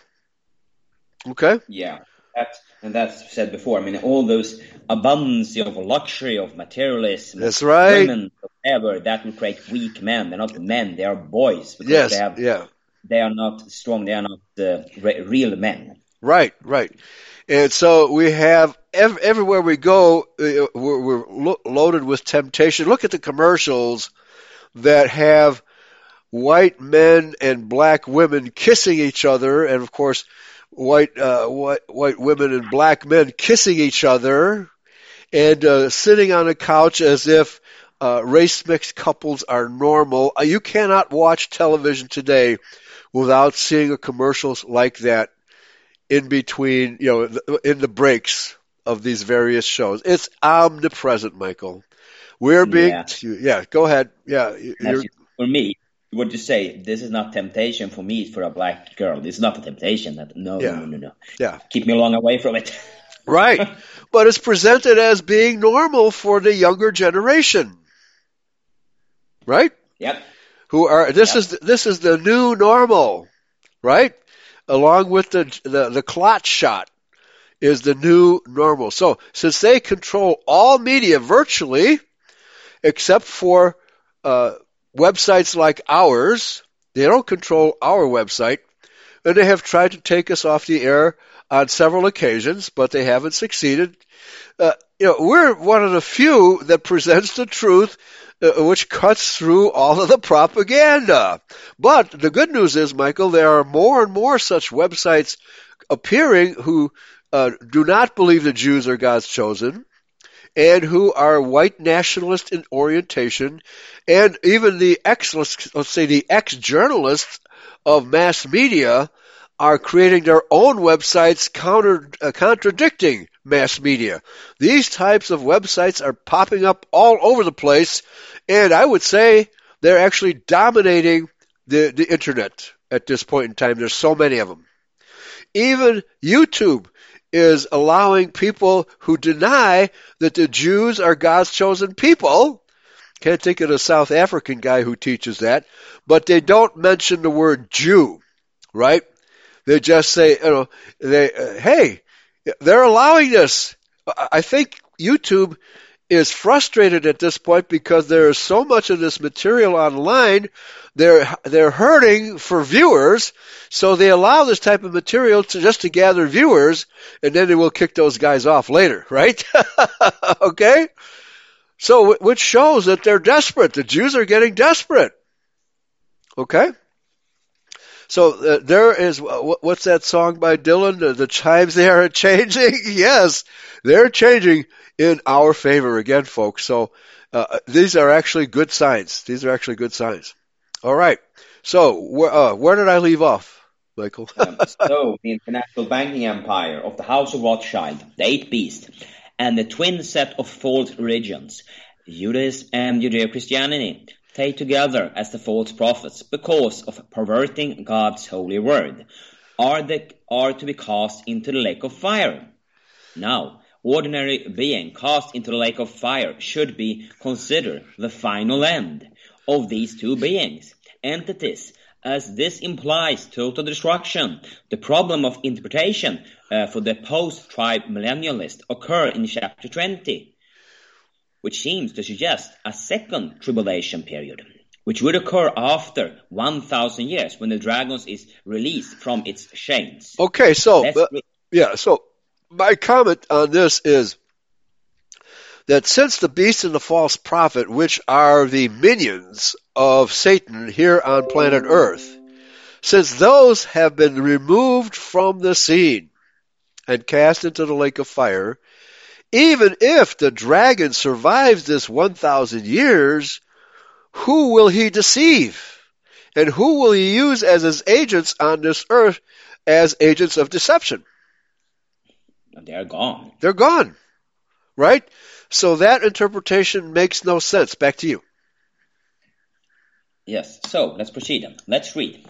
Okay? Yeah, that's, and that's said before. I mean, all those abundance of luxury, of materialism, That's right. women, whatever, that will create weak men. They're not men, they are boys. Because Yes, they, have, yeah. they are not strong, they are not uh, re- real men. Right, right. And so we have ev- everywhere we go, uh, we're, we're lo- loaded with temptation. Look at the commercials that have white men and black women kissing each other, and of course, white uh, white white women and black men kissing each other, and uh, sitting on a couch as if uh, race mixed couples are normal. Uh, you cannot watch television today without seeing a commercials like that in between, you know, in the breaks of these various shows. It's omnipresent, Michael. We're being, Yeah. yeah, go ahead. Yeah, you- That's you're, for me, what you say this is not temptation for me for a black girl? This is not a temptation. That no, Yeah. no, no, no. yeah, Keep me long away from it. right. but it's presented as being normal for the younger generation, right? yep. Who are this Yeah. is this is the new normal, right? Along with the the the clot shot is the new normal. So since they control all media virtually, except for uh, websites like ours, they don't control our website, and they have tried to take us off the air on several occasions, but they haven't succeeded. Uh, you know, we're one of the few that presents the truth, uh, which cuts through all of the propaganda. But the good news is, Michael, there are more and more such websites appearing who uh, do not believe the Jews are God's chosen, and who are white nationalist in orientation, and even the ex, let's, say the ex-journalists of mass media are creating their own websites counter, uh, contradicting mass media. These types of websites are popping up all over the place, and I would say they're actually dominating the, the internet at this point in time. There's so many of them. Even YouTube is allowing people who deny that the Jews are God's chosen people. Can't think of a South African guy who teaches that, but they don't mention the word Jew, right? They just say, you know, they, uh, hey, they're allowing this. I think YouTube is frustrated at this point because there is so much of this material online. They're they're hurting for viewers, so they allow this type of material to just to gather viewers, and then they will kick those guys off later, right? okay. So, which shows that they're desperate. The Jews are getting desperate. Okay. So uh, there is wh- what's that song by Dylan? The, the chimes they are changing. yes, they're changing in our favor again, folks. So uh, these are actually good signs. These are actually good signs. All right. So where uh, where did I leave off, Michael? Um, so, the international banking empire of the House of Rothschild, the eighth beast, and the twin set of false religions, Judaism and Judeo-Christianity, take together as the false prophets because of perverting God's holy word, are, are to be cast into the lake of fire. Now, ordinary being cast into the lake of fire should be considered the final end of these two beings, entities, as this implies total destruction. The problem of interpretation uh, for the post-trib millennialist occur in chapter 20, which seems to suggest a second tribulation period, which would occur after 1,000 years when the dragon is released from its chains. Okay, so, uh, yeah, so my comment on this is that since the beast and the false prophet, which are the minions of Satan here on planet Earth, since those have been removed from the scene and cast into the lake of fire, even if the dragon survives this 1,000 years, who will he deceive? And who will he use as his agents on this earth as agents of deception? They're gone. They're gone. Right? So that interpretation makes no sense. Back to you. Yes. So let's proceed. Let's read.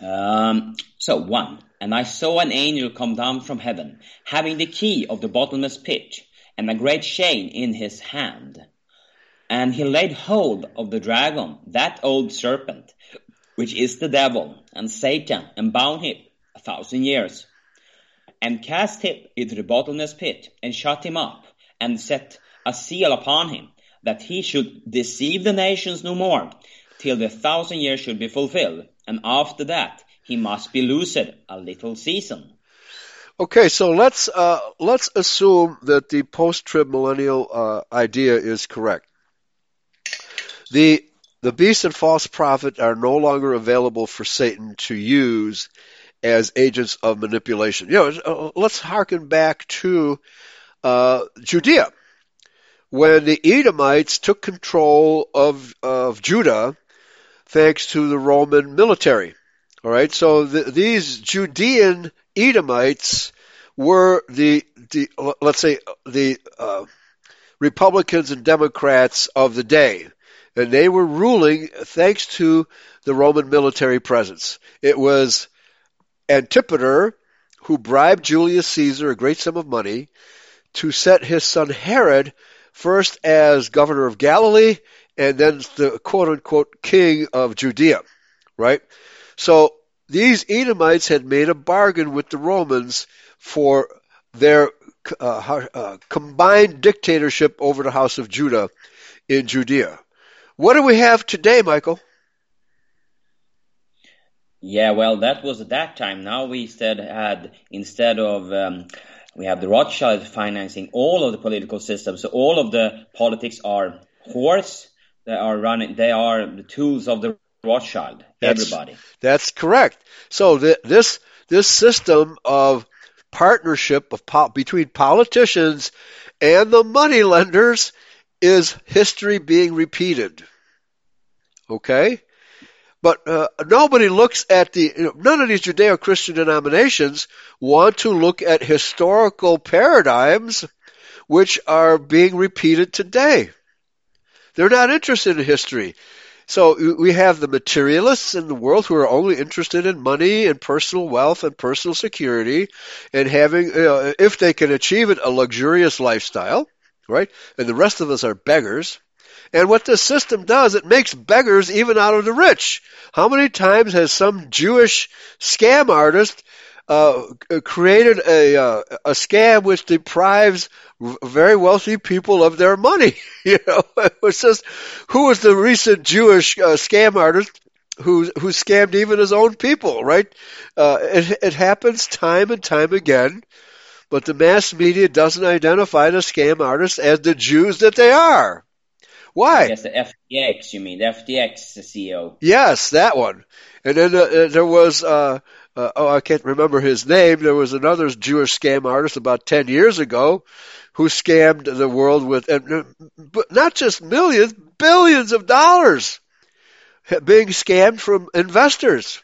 Um, so one, and I saw an angel come down from heaven, having the key of the bottomless pit, and a great chain in his hand. And he laid hold of the dragon, that old serpent, which is the devil and Satan, and bound him a thousand years, and cast him into the bottomless pit, and shut him up, and set a seal upon him, that he should deceive the nations no more, till the thousand years should be fulfilled, and after that he must be lucid a little season. Okay, so let's uh, let's assume that the post-trib millennial uh, idea is correct. The the beast and false prophet are no longer available for Satan to use as agents of manipulation. You know, uh, let's harken back to uh, Judea when the Edomites took control of of Judah, thanks to the Roman military. All right, so the, these Judean Edomites were the the let's say the uh, Republicans and Democrats of the day, and they were ruling thanks to the Roman military presence. It was Antipater who bribed Julius Caesar a great sum of money to set his son Herod first as governor of Galilee and then the quote unquote king of Judea, right? So these Edomites had made a bargain with the Romans for their uh, uh, combined dictatorship over the house of Judah in Judea. What do we have today, Michael? Yeah, well, that was at that time. Now we instead had instead of um, we have the Rothschild financing all of the political systems. So all of the politics are horse. They are running. They are the tools of the Rothschild. That's, everybody. That's correct. So the, this this system of partnership of po- between politicians and the money lenders is history being repeated. Okay? But uh, nobody looks at the, you know, none of these Judeo-Christian denominations want to look at historical paradigms which are being repeated today. They're not interested in history. So we have the materialists in the world who are only interested in money and personal wealth and personal security and having, know, if they can achieve it, a luxurious lifestyle, right? And the rest of us are beggars. And what this system does, it makes beggars even out of the rich. How many times has some Jewish scam artist uh, created a uh, a scam which deprives very wealthy people of their money? you know, it was just who was the recent Jewish uh, scam artist who who scammed even his own people? Right? Uh, it it happens time and time again. But the mass media doesn't identify the scam artists as the Jews that they are. Why? Guess the FTX, you mean the FTX CEO? Yes, that one. And then uh, there was, uh, uh, oh, I can't remember his name. There was another Jewish scam artist about ten years ago who scammed the world with, and, uh, but not just millions, billions of dollars being scammed from investors.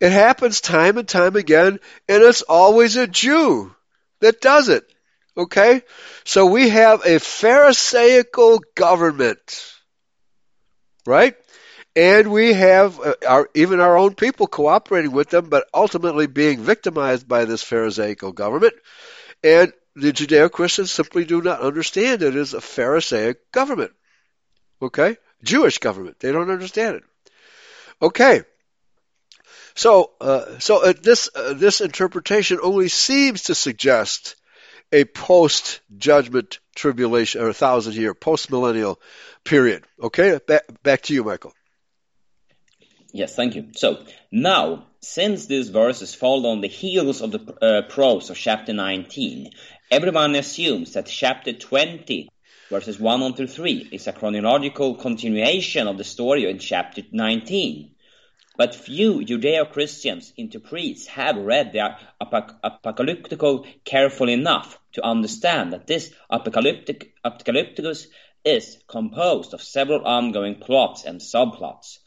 It happens time and time again, and it's always a Jew that does it. Okay? So we have a Pharisaical government. Right? And we have uh, our, even our own people cooperating with them, but ultimately being victimized by this Pharisaical government. And the Judeo-Christians simply do not understand it as a Pharisaic government. Okay? Jewish government. They don't understand it. Okay. So, uh, so uh, this uh, this interpretation only seems to suggest a post-judgment tribulation or a thousand year post-millennial period. Okay, back, back to you, Michael. Yes, thank you. So now, since these verses fall on the heels of the uh, prose of chapter 19, everyone assumes that chapter 20 verses 1 on through 3 is a chronological continuation of the story in chapter 19. But few Judeo-Christians interprets have read the apocalyptical carefully enough to understand that this apocalyptic, apocalypticus is composed of several ongoing plots and subplots.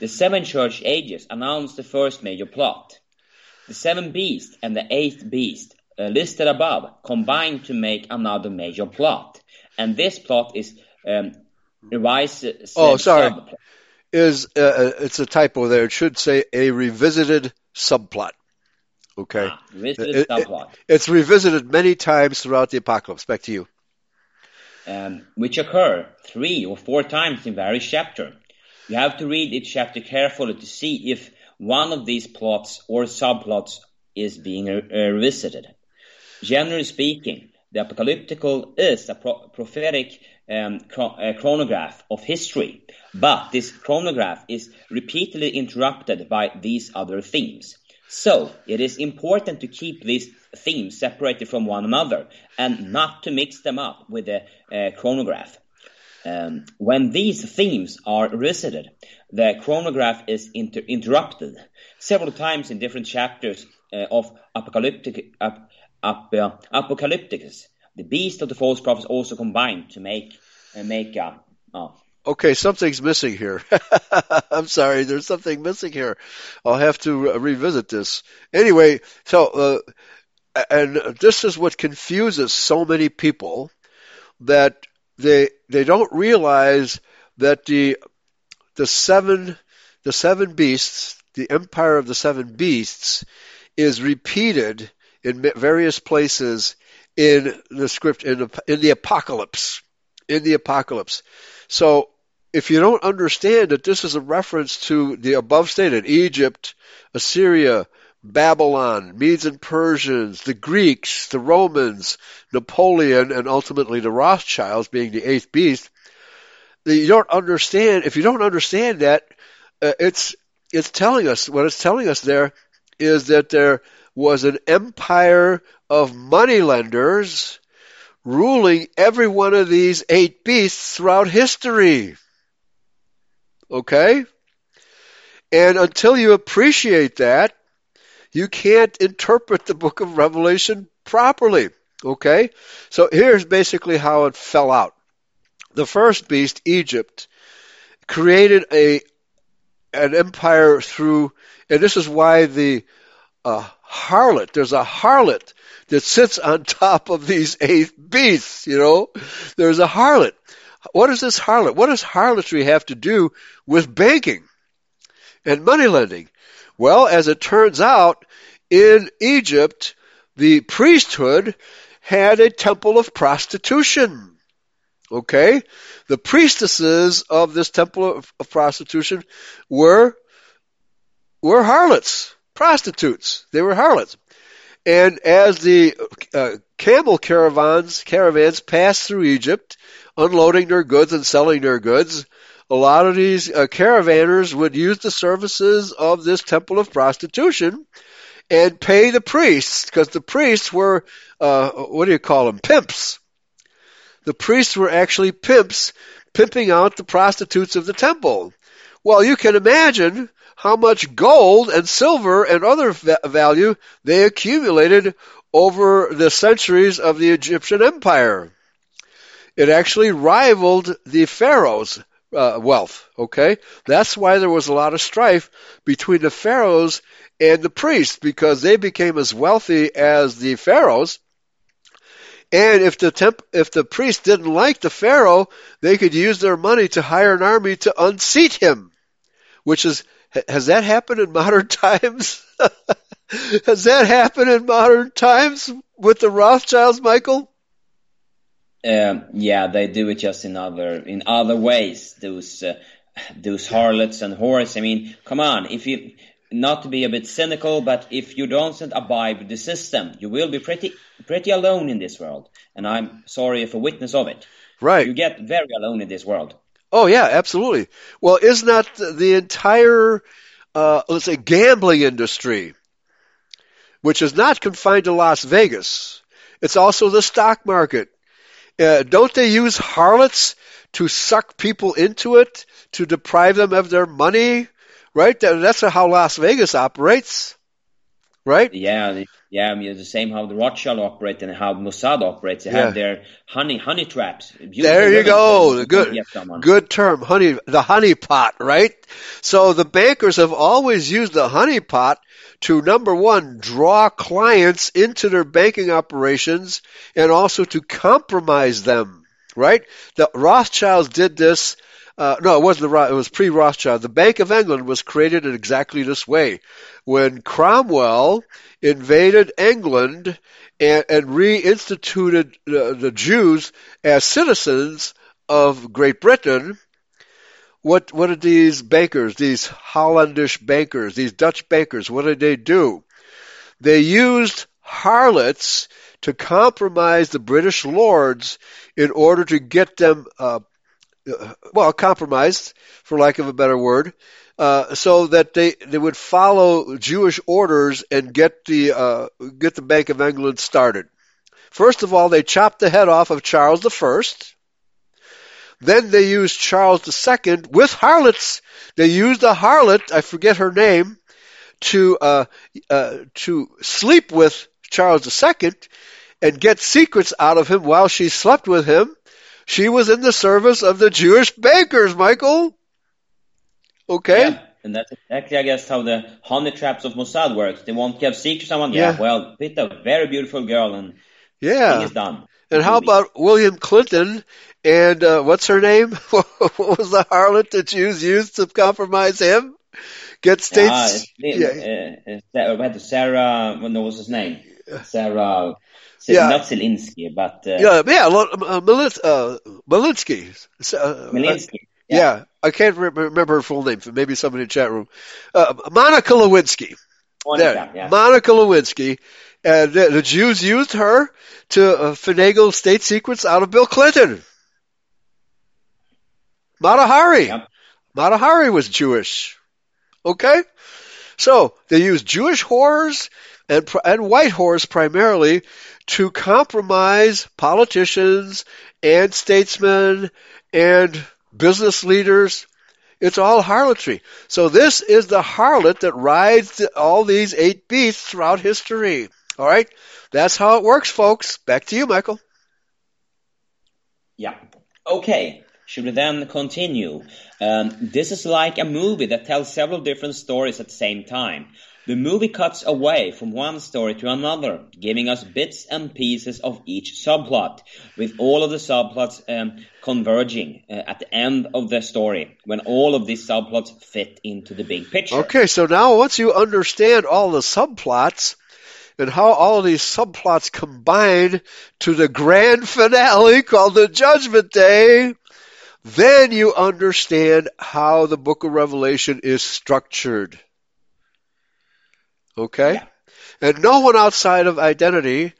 The seven church ages announce the first major plot. The seven beasts and the eighth beast uh, listed above combine to make another major plot. And this plot is um, revised. Oh, sorry. Subplot is uh, uh, it's a typo there. It should say a revisited subplot. Okay, ah, revisited it, subplot. It, it's revisited many times throughout the apocalypse. Back to you. Um, which occur three or four times in various chapter. You have to read each chapter carefully to see if one of these plots or subplots is being uh, revisited. Generally speaking, the apocalyptical is a pro- prophetic um, chronograph of history, but this chronograph is repeatedly interrupted by these other themes. So it is important to keep these themes separated from one another and not to mix them up with the uh, chronograph. Um, when these themes are revisited, the chronograph is inter- interrupted several times in different chapters uh, of apocalyptic, ap- ap- uh, Apocalypticus. The beast of the false prophets also combine to make and make a. Oh. Okay, something's missing here. I'm sorry, there's something missing here. I'll have to revisit this. Anyway, so uh, and this is what confuses so many people that they they don't realize that the the seven the seven beasts, the empire of the seven beasts, is repeated in various places in the script in the, in the apocalypse in the apocalypse. So if you don't understand that this is a reference to the above stated Egypt, Assyria, Babylon, Medes and Persians, the Greeks, the Romans, Napoleon, and ultimately the Rothschilds being the eighth beast, you don't understand. If you don't understand that, uh, it's it's telling us what it's telling us there is that there was an empire of moneylenders ruling every one of these eight beasts throughout history. Okay? And until you appreciate that, you can't interpret the book of Revelation properly. Okay? So here's basically how it fell out. The first beast, Egypt, created a an empire through, and this is why the uh, harlot, there's a harlot that sits on top of these eight beasts, you know. There's a harlot. What is this harlot? What does harlotry have to do with banking and money lending? Well, as it turns out, in Egypt, the priesthood had a temple of prostitution. Okay? The priestesses of this temple of, of prostitution were, were harlots, prostitutes. They were harlots. And as the uh, camel caravans caravans passed through Egypt, unloading their goods and selling their goods, a lot of these uh, caravanners would use the services of this temple of prostitution and pay the priests because the priests were uh, what do you call them pimps. The priests were actually pimps, pimping out the prostitutes of the temple. Well, you can imagine how much gold and silver and other value they accumulated over the centuries of the Egyptian empire. It actually rivaled the pharaoh's uh, wealth. Okay, that's why there was a lot of strife between the pharaohs and the priests because they became as wealthy as the pharaohs, And if the temp, if the priest didn't like the Pharaoh, they could use their money to hire an army to unseat him. Which is, has that happened in modern times? has that happened in modern times with the Rothschilds, Michael? Um, yeah, they do it just in other in other ways. Those uh, those harlots and whores. I mean, come on. If you not to be a bit cynical, but if you don't abide the system, you will be pretty pretty alone in this world. And I'm sorry if a witness of it. Right. You get very alone in this world. Oh yeah, absolutely. Well, isn't that the entire uh, let's say gambling industry, which is not confined to Las Vegas. It's also the stock market. Uh, don't they use harlots to suck people into it, to deprive them of their money? Right? That's how Las Vegas operates. Right? Yeah, yeah, I mean, the same how the Rothschild operate and how Mossad operates. They Yeah. have their honey honey traps. Beautiful There you go. The good, good term, honey, the honey pot, right? So the bankers have always used the honey pot to number one, draw clients into their banking operations and also to compromise them, right? The Rothschilds did this. Uh, no, it wasn't the it was pre-Rothschild. The Bank of England was created in exactly this way. When Cromwell invaded England and, and reinstituted uh, the Jews as citizens of Great Britain, what what did these bankers, these Hollandish bankers, these Dutch bankers, what did they do? They used harlots to compromise the British lords in order to get them, uh, uh, well, compromised, for lack of a better word, uh, so that they they would follow Jewish orders and get the uh, get the Bank of England started. First of all, they chopped the head off of Charles the First. Then they used Charles II with harlots. They used a harlot, I forget her name, to uh, uh, to sleep with Charles II and get secrets out of him while she slept with him. She was in the service of the Jewish bankers, Michael. Okay. Yeah, and that's exactly, I guess, how the honey traps of Mossad works. They want to give secret to someone. Yeah, Yeah. well, pick a very beautiful girl and thing Yeah. is done. And how about William Clinton and uh, what's her name? what was the harlot that Jews used to compromise him? Get states. Ah, it's, yeah. uh, uh, Sarah, what was it? Sarah, what was his name? Sarah, Yeah. not Zelinsky, but uh, Yeah, yeah, Lo- uh, Malins- uh, Malinsky. Uh, Malinsky. yeah. I can't re- remember her full name. Maybe somebody in the chat room. Uh, Monica Lewinsky. Monica, There, yeah. Monica Lewinsky. And the, the Jews used her to uh, finagle state secrets out of Bill Clinton. Mata Hari. Yep. Mata Hari was Jewish. Okay? So they used Jewish whores and, and white whores primarily to compromise politicians and statesmen and business leaders. It's all harlotry. So this is the harlot that rides all these eight beasts throughout history. All right? That's how it works, folks. Back to you, Michael. Yeah. Okay. Should we then continue? Um, this is like a movie that tells several different stories at the same time. The movie cuts away from one story to another, giving us bits and pieces of each subplot, with all of the subplots um, converging uh, at the end of the story, when all of these subplots fit into the big picture. Okay, so now once you understand all the subplots and how all of these subplots combine to the grand finale called the Judgment Day, then you understand how the book of Revelation is structured. Okay? Yeah. And no one outside of identity,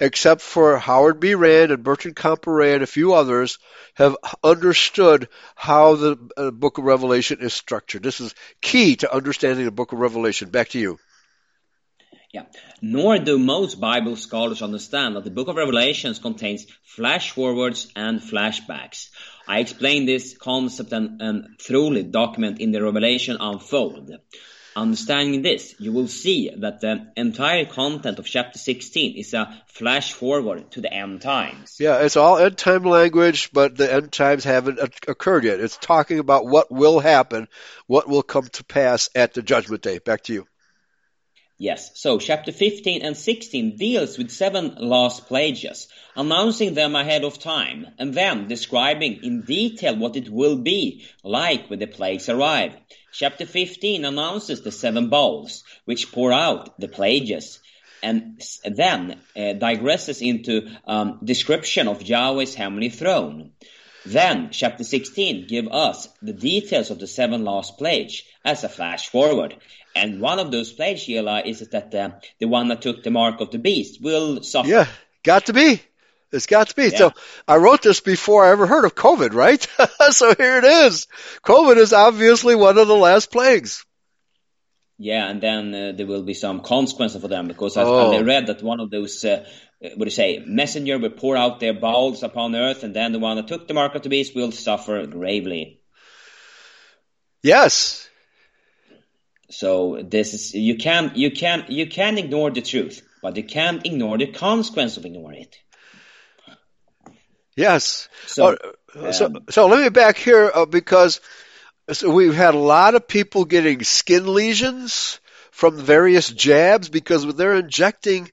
except for Howard B. Rand and Bertrand Comparet and a few others, have understood how the uh, book of Revelation is structured. This is key to understanding the book of Revelation. Back to you. Yeah. Nor do most Bible scholars understand that the book of Revelations contains flash forwards and flashbacks. I explain this concept and, and thoroughly document in the Revelation Unfold. Understanding this, you will see that the entire content of chapter 16 is a flash forward to the end times. Yeah, it's all end time language, but the end times haven't occurred yet. It's talking about what will happen, what will come to pass at the judgment day. Back to you. Yes, so chapter 15 and 16 deals with seven last plagues, announcing them ahead of time, and then describing in detail what it will be like when the plagues arrive. Chapter 15 announces the seven bowls, which pour out the plagues, and then uh, digresses into um, description of Yahweh's heavenly throne. Then, chapter 16 give us the details of the seven last plagues as a flash forward. And one of those plagues, Eli, is that uh, the one that took the mark of the beast will suffer. Yeah, got to be. It's got to be. Yeah. So I wrote this before I ever heard of COVID, right? so here it is. COVID is obviously one of the last plagues. Yeah, and then uh, there will be some consequences for them because oh. I, read that one of those, uh, what do you say, messenger will pour out their bowls upon earth, and then the one that took the mark of the beast will suffer gravely. Yes, so this is you can you can you can ignore the truth, but you can't ignore the consequence of ignoring it. Yes. So, uh, so, um, so let me back here uh, because so we've had a lot of people getting skin lesions from various jabs because they're injecting,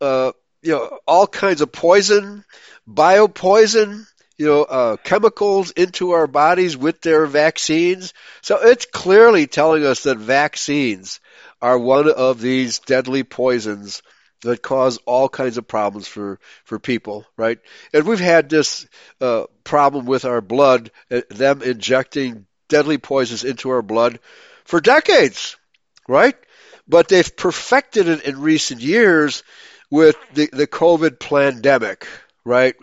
uh, you know, all kinds of poison, biopoison, you know, uh, chemicals into our bodies with their vaccines. So it's clearly telling us that vaccines are one of these deadly poisons that cause all kinds of problems for, for people, right? And we've had this uh, problem with our blood, uh, them injecting deadly poisons into our blood for decades, right? But they've perfected it in recent years with the, the COVID pandemic, right?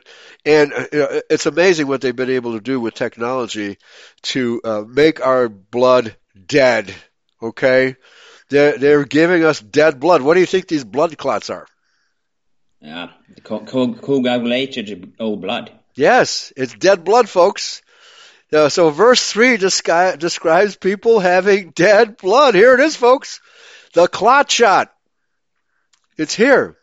And uh, you know, it's amazing what they've been able to do with technology to uh, make our blood dead. Okay, they're they're giving us dead blood. What do you think these blood clots are? Yeah, co- co- coagulated old blood. Yes, it's dead blood, folks. Uh, so verse 3 descri- describes people having dead blood. Here it is, folks. The clot shot. It's here.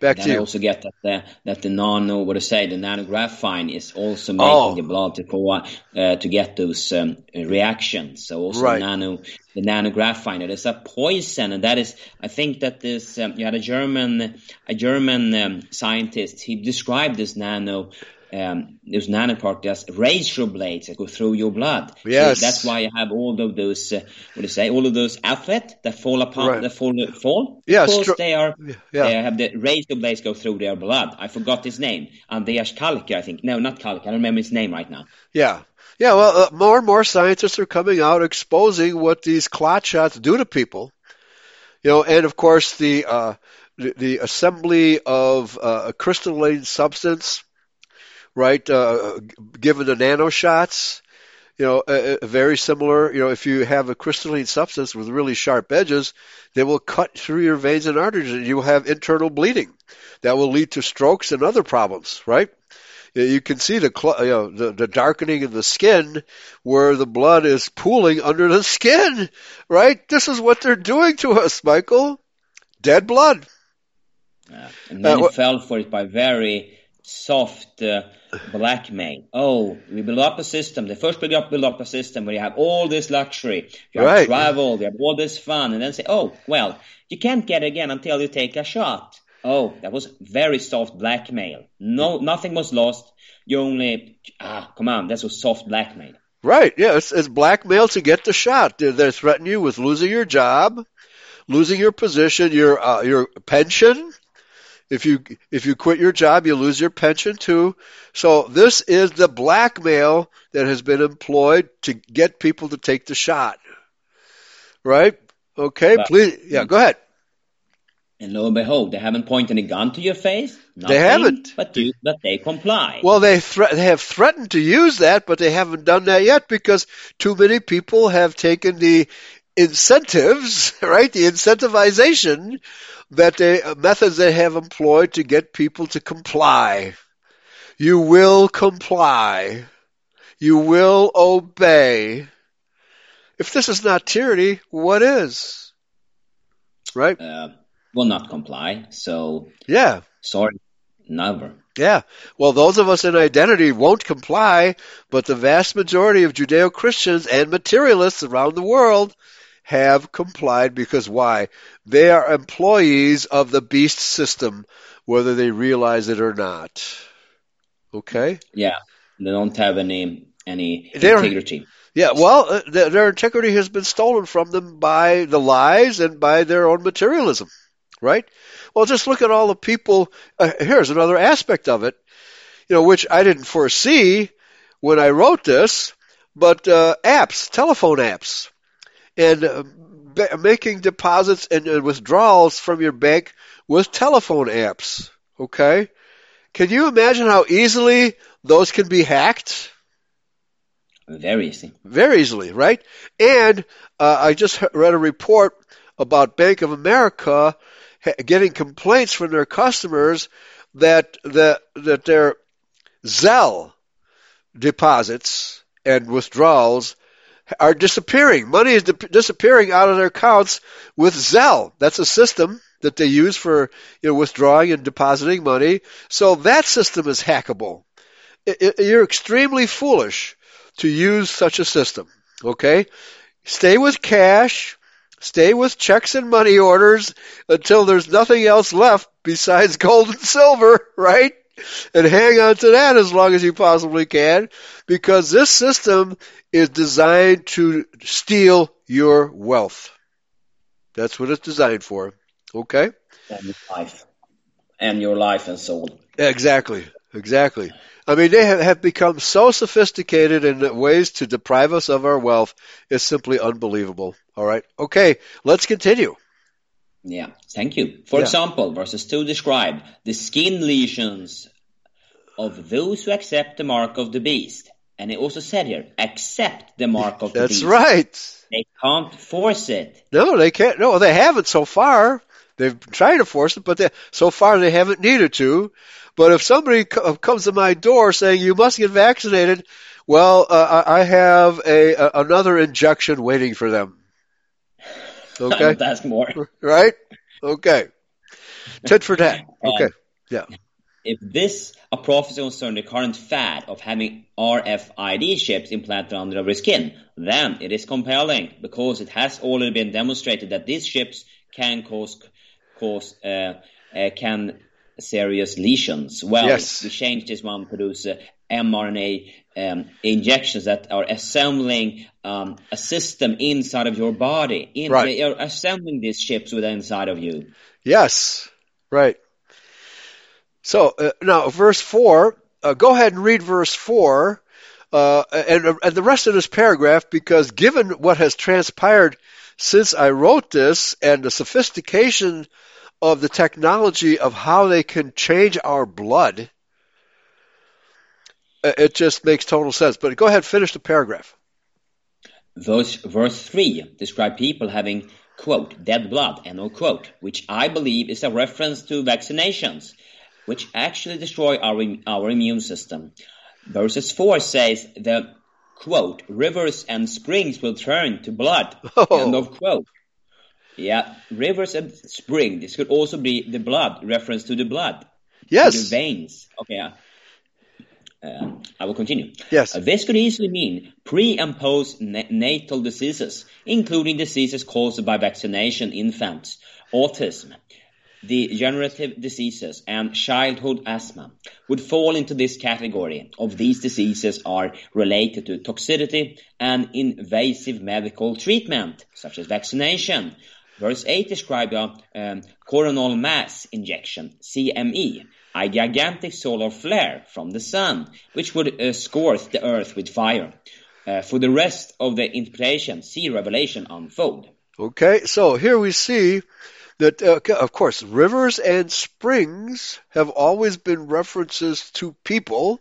Back to you. Also get that the, that the nano, what I say, the nanographene is also making oh. the blood to go uh, to get those um, reactions. So also right. nano, the nanographene. It is a poison, and that is, I think that this um, you had a German, a German um, scientist. He described this nano um, those nanoparticles, razor blades that go through your blood. Yes, so that's why you have all of those. Uh, what do you say? All of those athletes that fall apart, right. that fall, fall. Yeah, because stro- they are. Yeah. They have the razor blades go through their blood. I forgot his name. Andreas Kalk, I think. No, not Kalk. I don't remember his name right now. Yeah. Yeah, well, uh, more and more scientists are coming out exposing what these clot shots do to people. You know, and of course the uh, the, the assembly of uh, a crystalline substance right? Uh, given the nano shots, you know, uh, very similar. You know, if you have a crystalline substance with really sharp edges, they will cut through your veins and arteries, and you will have internal bleeding. That will lead to strokes and other problems, right? You can see the, you know, the the darkening of the skin where the blood is pooling under the skin, right? This is what they're doing to us, Michael. Dead blood. Yeah. And then uh, fell for it by very soft uh, blackmail. Oh, we build up a system. They first build up, build up a system where you have all this luxury, you have right. travel, you have all this fun, and then say, oh, well, you can't get again until you take a shot. Oh, that was very soft blackmail. No, nothing was lost. You only, ah, come on, that was soft blackmail. Right, yeah, it's, it's blackmail to get the shot. They're, they're threatening you with losing your job, losing your position, your uh, your pension, if you if you quit your job, you lose your pension too. So this is the blackmail that has been employed to get people to take the shot. Right? Okay, but, please. Yeah, go ahead. And lo and behold, they haven't pointed a gun to your face. Nothing, they haven't, but you, but they comply. Well, they thre- they have threatened to use that, but they haven't done that yet because too many people have taken the incentives, right? The incentivization that they, methods they have employed to get people to comply. You will comply. You will obey. If this is not tyranny, what is? Right? Uh, will not comply. So yeah, sorry, never. Yeah. Well, those of us in identity won't comply, but the vast majority of Judeo Christians and materialists around the world have complied because why? They are employees of the beast system, whether they realize it or not. Okay? Yeah. They don't have any any They're, integrity. Yeah, well, uh, their, their integrity has been stolen from them by the lies and by their own materialism, right? Well, just look at all the people. Uh, here's another aspect of it, you know, which I didn't foresee when I wrote this, but uh, apps, telephone apps, and uh, making deposits and, and withdrawals from your bank with telephone apps. Okay, can you imagine how easily those can be hacked? Very easy. Very easily, right? And uh, I just read a report about Bank of America getting complaints from their customers that that that their Zelle deposits and withdrawals are disappearing. Money is di- disappearing out of their accounts with Zelle. That's a system that they use for you know, withdrawing and depositing money. So that system is hackable. It, it, you're extremely foolish to use such a system. Okay? Stay with cash. Stay with checks and money orders until there's nothing else left besides gold and silver, right? And hang on to that as long as you possibly can because this system is designed to steal your wealth. That's what it's designed for. Okay? And your life. And your life and soul. Exactly. Exactly. I mean, they have become so sophisticated in ways to deprive us of our wealth. It's simply unbelievable. All right. Okay. Let's continue. Yeah. Thank you. For yeah. example, verses 2 describe the skin lesions of those who accept the mark of the beast. And it also said here, accept the mark of the That's beast. That's right. They can't force it. No, they can't. No, they haven't so far. They've tried to force it, but they, so far they haven't needed to. But if somebody comes to my door saying you must get vaccinated, well, uh, I have a, a, another injection waiting for them. Okay, that's more right. Okay, tit for tat. Okay, yeah. If this a prophecy concerning the current fad of having RFID chips implanted under our skin, then it is compelling because it has already been demonstrated that these chips can cause cause uh, uh, can serious lesions. Well, yes. we changed this one to produce uh, mRNA um, injections that are assembling um, a system inside of your body. In, right. They are assembling these chips within inside of you. Yes, right. So uh, now, verse four. Uh, go ahead and read verse four. Uh, and, and the rest of this paragraph, because given what has transpired since I wrote this and the sophistication of the technology of how they can change our blood, uh, it just makes total sense. But go ahead, finish the paragraph. Verse, verse 3 describe people having, quote, dead blood, end of quote, which I believe is a reference to vaccinations, which actually destroy our, our immune system. Verses 4 says the, quote, rivers and springs will turn to blood, oh. end of quote. Yeah, rivers and spring. This could also be the blood, reference to the blood. Yes. the veins. Okay. Uh, I will continue. Yes. Uh, this could easily mean pre and post natal diseases, including diseases caused by vaccination infants, autism, degenerative diseases, and childhood asthma would fall into this category of these diseases are related to toxicity and invasive medical treatment, such as vaccination, Verse 8 describes a um, coronal mass injection, CME, a gigantic solar flare from the sun, which would uh, scorch the earth with fire. Uh, for the rest of the interpretation, see Revelation unfold. Okay, so here we see that, uh, of course, rivers and springs have always been references to people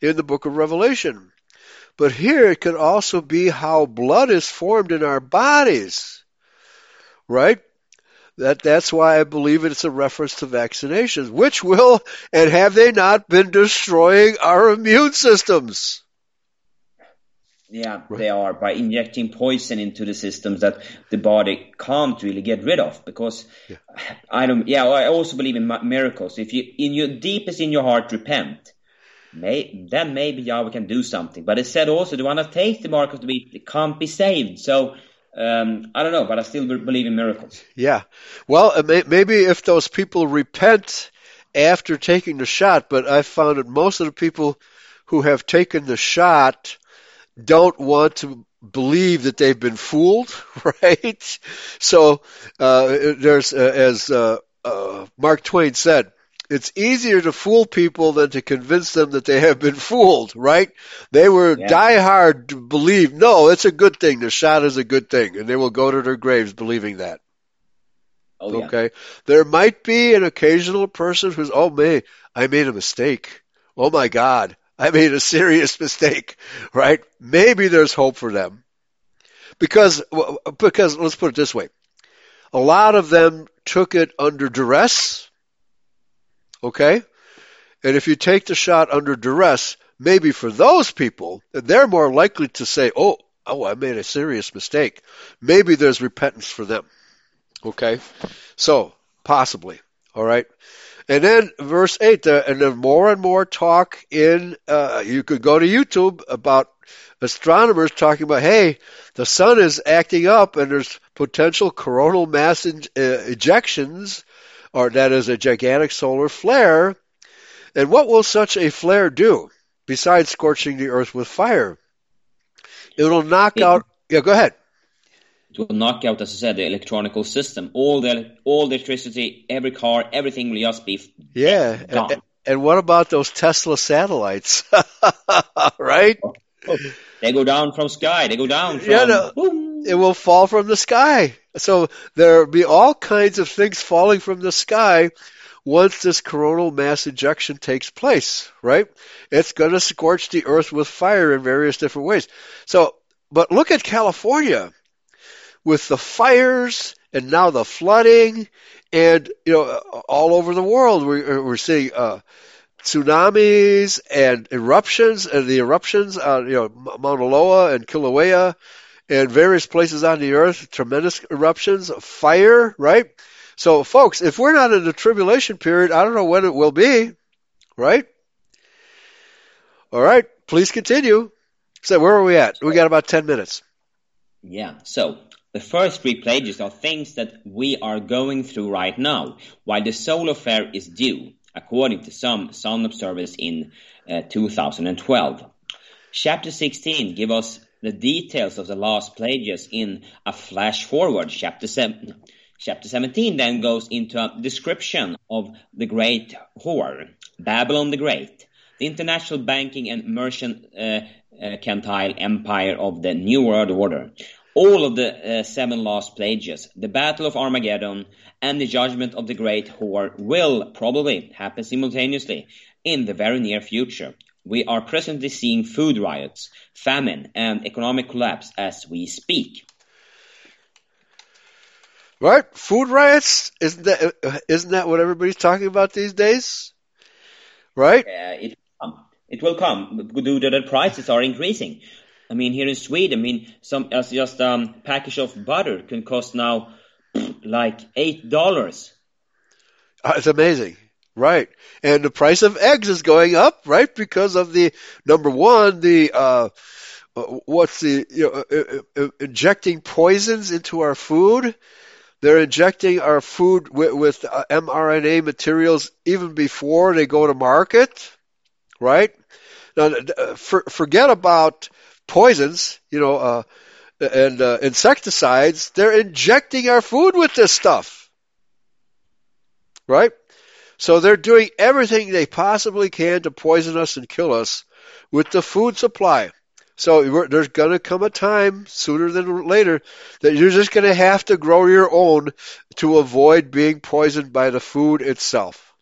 in the book of Revelation. But here it could also be how blood is formed in our bodies right? That that's why I believe it's a reference to vaccinations, which will and have they not been destroying our immune systems? Yeah, right. they are by injecting poison into the systems that the body can't really get rid of. Because yeah. I don't. Yeah, I also believe in miracles. If you in your deepest in your heart repent, may, then maybe Yahweh can do something. But it said also the one that takes the mark of the beast can't be saved. So um, I don't know, but I still believe in miracles. Yeah. Well, maybe if those people repent after taking the shot, but I found that most of the people who have taken the shot don't want to believe that they've been fooled, right? So uh, there's, uh, as uh, uh, Mark Twain said, it's easier to fool people than to convince them that they have been fooled, right? They were yeah. diehard to believe, no, it's a good thing. The shot is a good thing. And they will go to their graves believing that. Oh, okay. Yeah. There might be an occasional person who's, oh, man, I made a mistake. Oh my God. I made a serious mistake, right? Maybe there's hope for them. Because, because let's put it this way. A lot of them took it under duress Okay? And if you take the shot under duress, maybe for those people, they're more likely to say, oh, oh, I made a serious mistake. Maybe there's repentance for them. Okay? So, possibly. All right? And then verse 8, uh, and then more and more talk in, uh, you could go to YouTube about astronomers talking about, hey, the sun is acting up and there's potential coronal mass in, uh, ejections or that is a gigantic solar flare. And what will such a flare do besides scorching the earth with fire? It'll knock it, out. Yeah, go ahead. It will knock out, as I said, the electronical system. All the all the electricity, every car, everything will just be yeah. Gone. And, and what about those Tesla satellites? right? They go down from sky. They go down from. Yeah, no, it will fall from the sky. So there'll be all kinds of things falling from the sky once this coronal mass ejection takes place, right? It's going to scorch the earth with fire in various different ways. So, but look at California with the fires and now the flooding and, you know, all over the world we're, we're seeing, uh, tsunamis and eruptions and the eruptions on, you know, Mauna Loa and Kilauea and various places on the earth, tremendous eruptions, fire, right? So, folks, if we're not in the tribulation period, I don't know when it will be, right? All right, please continue. So, where are we at? We got about 10 minutes. Yeah, so the first three plagues are things that we are going through right now, while the solar flare is due, according to some sun observers in uh, 2012. Chapter 16 give us the details of the last plagues in a flash forward. Chapter 7, chapter 17 then goes into a description of the great whore, Babylon the Great, the international banking and merchant uh, uh, empire of the New World Order. All of the uh, seven last plagues, the Battle of Armageddon, and the judgment of the great whore will probably happen simultaneously in the very near future. We are presently seeing food riots, famine, and economic collapse as we speak. Right? Food riots? Isn't that, isn't that what everybody's talking about these days? Right? Yeah, it, um, it will come due to the prices are increasing. I mean, here in Sweden, I mean, some as just um package of butter can cost now like eight dollars. Uh, it's amazing. Right. And the price of eggs is going up, right? Because of the, number one, the, uh, uh what's the, you know, uh, uh, injecting poisons into our food. They're injecting our food with, with mRNA materials even before they go to market, right? Now, for, forget about poisons, you know, uh, and uh, insecticides. They're injecting our food with this stuff, right? So they're doing everything they possibly can to poison us and kill us with the food supply. So there's going to come a time sooner than later that you're just going to have to grow your own to avoid being poisoned by the food itself.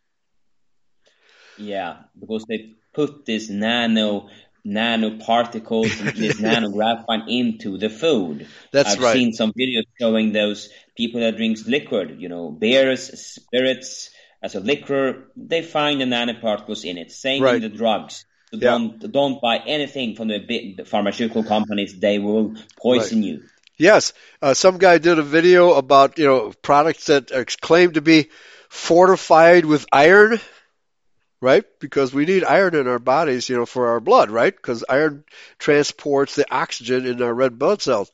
Yeah, because they put this nano nanoparticles and this nanographene into the food. That's I've right. seen some videos showing those people that drinks liquid, you know, beers, spirits, as a liquor, they find the nanoparticles in it. Same right. in the drugs. So yeah. don't don't buy anything from the big pharmaceutical companies. They will poison right. you. Yes, uh, some guy did a video about you know products that claim to be fortified with iron, right? Because we need iron in our bodies, you know, for our blood, right? Because iron transports the oxygen in our red blood cells.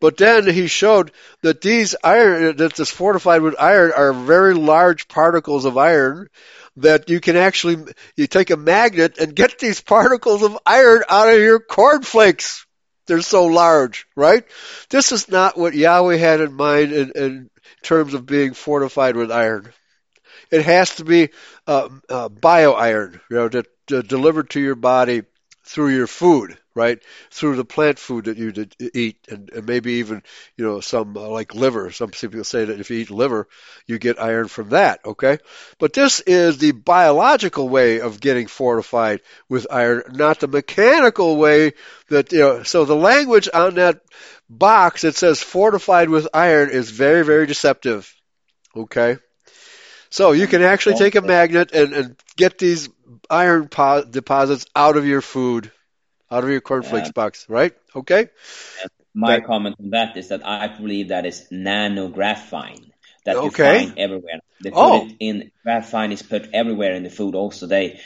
But then he showed that these iron, that this fortified with iron are very large particles of iron that you can actually, you take a magnet and get these particles of iron out of your cornflakes. They're so large, right? This is not what Yahweh had in mind in, in terms of being fortified with iron. It has to be uh, uh, bio iron, you know, that, delivered to your body through your food, right? Through the plant food that you eat, and, and maybe even you know some uh, like liver. Some people say that if you eat liver, you get iron from that. Okay, but this is the biological way of getting fortified with iron, not the mechanical way that you know. So the language on that box that says fortified with iron is very very deceptive. Okay. So you can actually take a magnet and, and get these iron po- deposits out of your food, out of your cornflakes yeah. box, right? Okay. My but, comment on that is that I believe that is nanographene that okay. you find everywhere. They put oh. it in graphene is put everywhere in the food. Also, they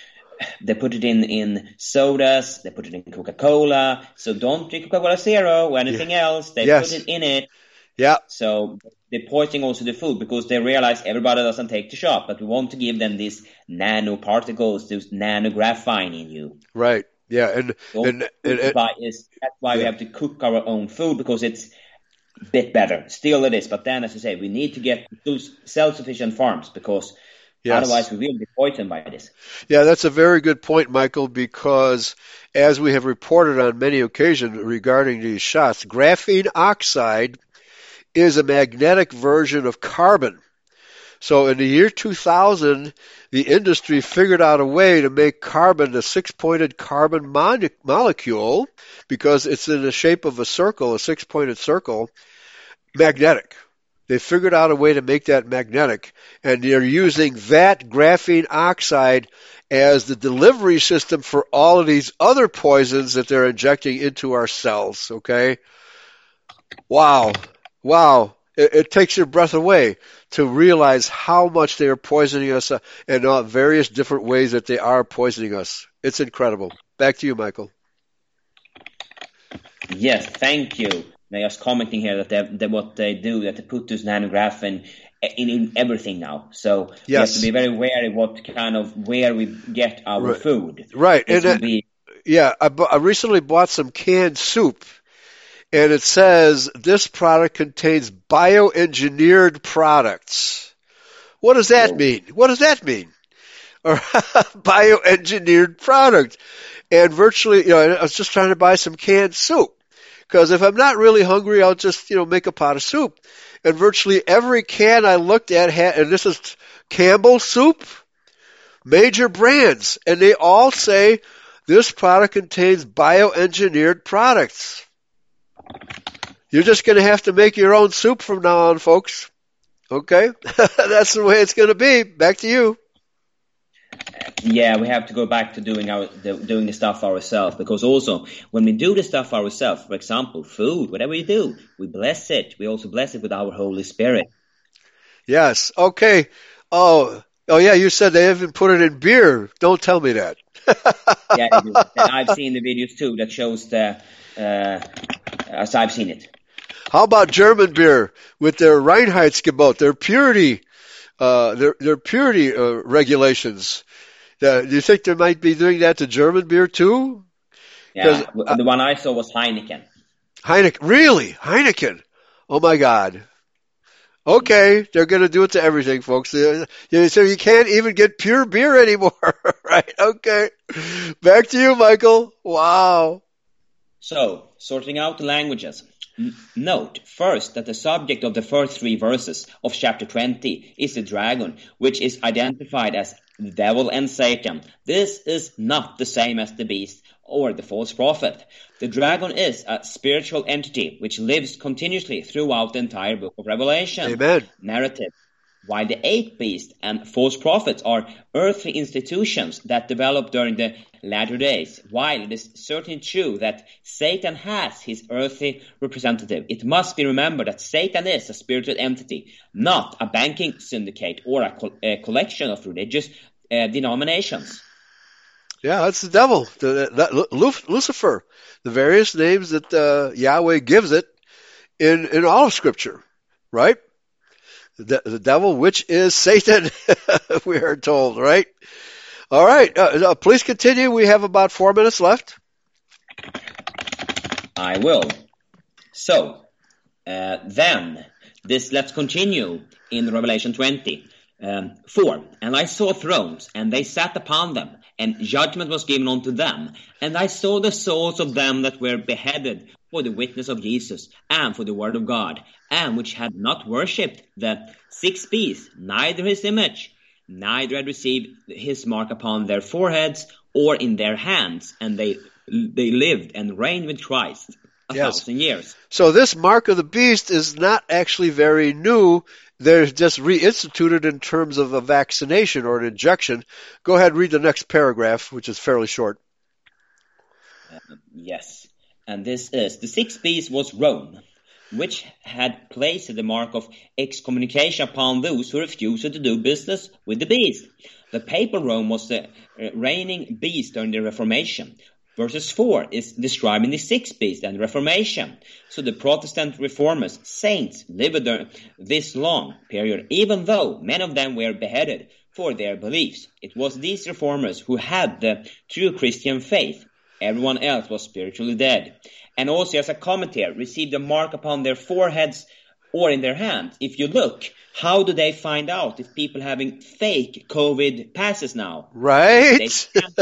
they put it in in sodas. They put it in Coca Cola. So don't drink Coca Cola Zero or anything yeah. else. They yes. put it in it. Yeah. So they're pointing also the food because they realize everybody doesn't take the shot, but we want to give them these nanoparticles, those nanographene in you. Right. Yeah, and so and, and, and is, that's why yeah. we have to cook our own food because it's a bit better. Still, it is, but then, as you say, we need to get those self-sufficient farms because yes. otherwise we will be poisoned by this. Yeah, that's a very good point, Michael. Because as we have reported on many occasions regarding these shots, graphene oxide is a magnetic version of carbon. So in the year 2000, the industry figured out a way to make carbon, a six-pointed carbon mon- molecule, because it's in the shape of a circle, a six-pointed circle, magnetic. They figured out a way to make that magnetic, and they're using that graphene oxide as the delivery system for all of these other poisons that they're injecting into our cells, okay? Wow wow, it, it, takes your breath away to realize how much they are poisoning us uh, in uh, various different ways that they are poisoning us. It's incredible. Back to you, Michael. Yes, thank you. They are commenting here that, they, that what they do, that they put this nanograph in, in, in everything now. So yes. we have to be very wary what kind of where we get our right. food. Right, and uh, be... yeah, I, I recently bought some canned soup and it says this product contains bioengineered products. What does that mean? What does that mean? Or bioengineered product. And virtually, you know, I was just trying to buy some canned soup. Because if I'm not really hungry, I'll just, you know, make a pot of soup. And virtually every can I looked at had, and this is Campbell soup, major brands, and they all say this product contains bioengineered products. You're just going to have to make your own soup from now on, folks. Okay? That's the way it's going to be. Back to you. Yeah, we have to go back to doing our the, doing the stuff ourselves because also when we do the stuff ourselves, for example, food, whatever you do, we bless it. We also bless it with our Holy Spirit. Yes. Okay. Oh, oh yeah. You said they even put it in beer. Don't tell me that. Yeah, I've seen the videos too that shows the uh, as I've seen it. How about German beer with their Reinheitsgebot, their purity, uh, their their purity uh, regulations? Uh, do you think they might be doing that to German beer too? Yeah, the one I saw was Heineken. Heineken, really? Heineken? Oh my God! Okay, they're going to do it to everything, folks. So you can't even get pure beer anymore, right? Okay, back to you, Michael. Wow. So, sorting out the languages. Note first that the subject of the first three verses of chapter 20 is the dragon, which is identified as the devil and Satan. This is not the same as the beast or the false prophet. The dragon is a spiritual entity which lives continuously throughout the entire book of Revelation. Amen. Narrative while the eighth beast and false prophets are earthly institutions that develop during the latter days, while it is certainly true that Satan has his earthly representative, it must be remembered that Satan is a spiritual entity, not a banking syndicate or a, co- a collection of religious uh, denominations. Yeah, that's the devil, the, Lucifer, the various names that uh, Yahweh gives it in in all of Scripture, right? The, the devil, which is Satan, we are told, right? All right, uh, uh, please continue. We have about four minutes left. I will. So, uh, then, this let's continue in Revelation 20. Um, 4. And I saw thrones, and they sat upon them, and judgment was given unto them. And I saw the souls of them that were beheaded for the witness of Jesus, and for the word of God, and which had not worshipped the sixth beast, neither his image, neither had received his mark upon their foreheads or in their hands, and they they lived and reigned with Christ a yes. thousand years. So this mark of the beast is not actually very new. They're just reinstituted in terms of a vaccination or an injection. Go ahead, read the next paragraph, which is fairly short. Uh, yes, and this is the sixth beast was Rome, which had placed the mark of excommunication upon those who refused to do business with the beast. The papal Rome was the uh, reigning beast during the Reformation, Verses 4 is describing the sixth beast and Reformation. So the Protestant reformers, saints, lived this long period, even though many of them were beheaded for their beliefs. It was these reformers who had the true Christian faith. Everyone else was spiritually dead. And also as a commentary, received a mark upon their foreheads or in their hands. If you look, how do they find out if people having fake COVID passes now? Right. They scan,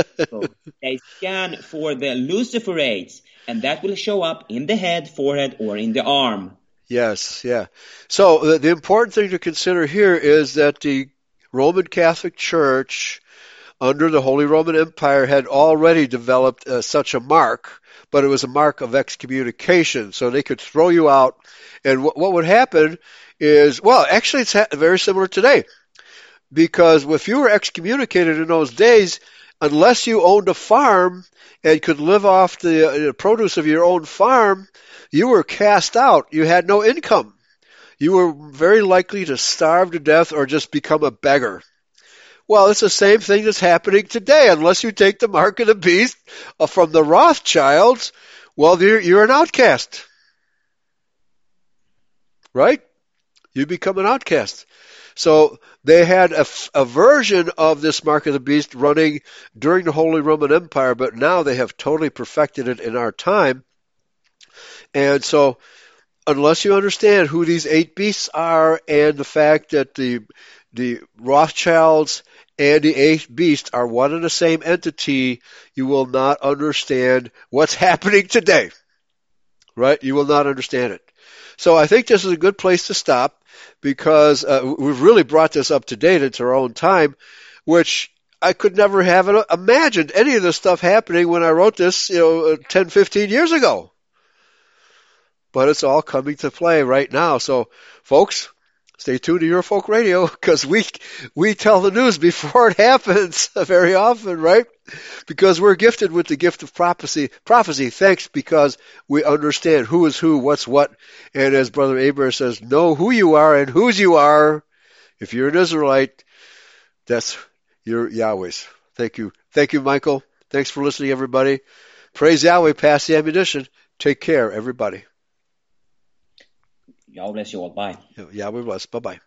they scan for the luciferase, and that will show up in the head, forehead, or in the arm. Yes, yeah. So the, the important thing to consider here is that the Roman Catholic Church, under the Holy Roman Empire, had already developed uh, such a mark, but it was a mark of excommunication, so they could throw you out and what, what would happen is, well, actually, it's ha- very similar today. Because if you were excommunicated in those days, unless you owned a farm and could live off the uh, produce of your own farm, you were cast out. You had no income. You were very likely to starve to death or just become a beggar. Well, it's the same thing that's happening today. Unless you take the mark of the beast uh, from the Rothschilds, well, you're, you're an outcast right? You become an outcast. So they had a, a, version of this mark of the beast running during the Holy Roman Empire, but now they have totally perfected it in our time. And so, unless you understand who these eight beasts are and the fact that the the Rothschilds and the eighth beast are one and the same entity, you will not understand what's happening today. Right? You will not understand it. So I think this is a good place to stop because uh, we've really brought this up to date into our own time, which I could never have imagined any of this stuff happening when I wrote this, you know, uh, 10, 15 years ago. But it's all coming to play right now. So, folks, stay tuned to Eurofolk Radio because we we tell the news before it happens very often, right? Because we're gifted with the gift of prophecy. Prophecy, thanks because we understand who is who, what's what, and as Brother Abraham says, know who you are and whose you are. If you're an Israelite, that's your Yahweh's. Thank you, thank you, Michael. Thanks for listening, everybody. Praise Yahweh. Pass the ammunition. Take care, everybody. God bless you all. Bye. Yahweh bless. Bye bye.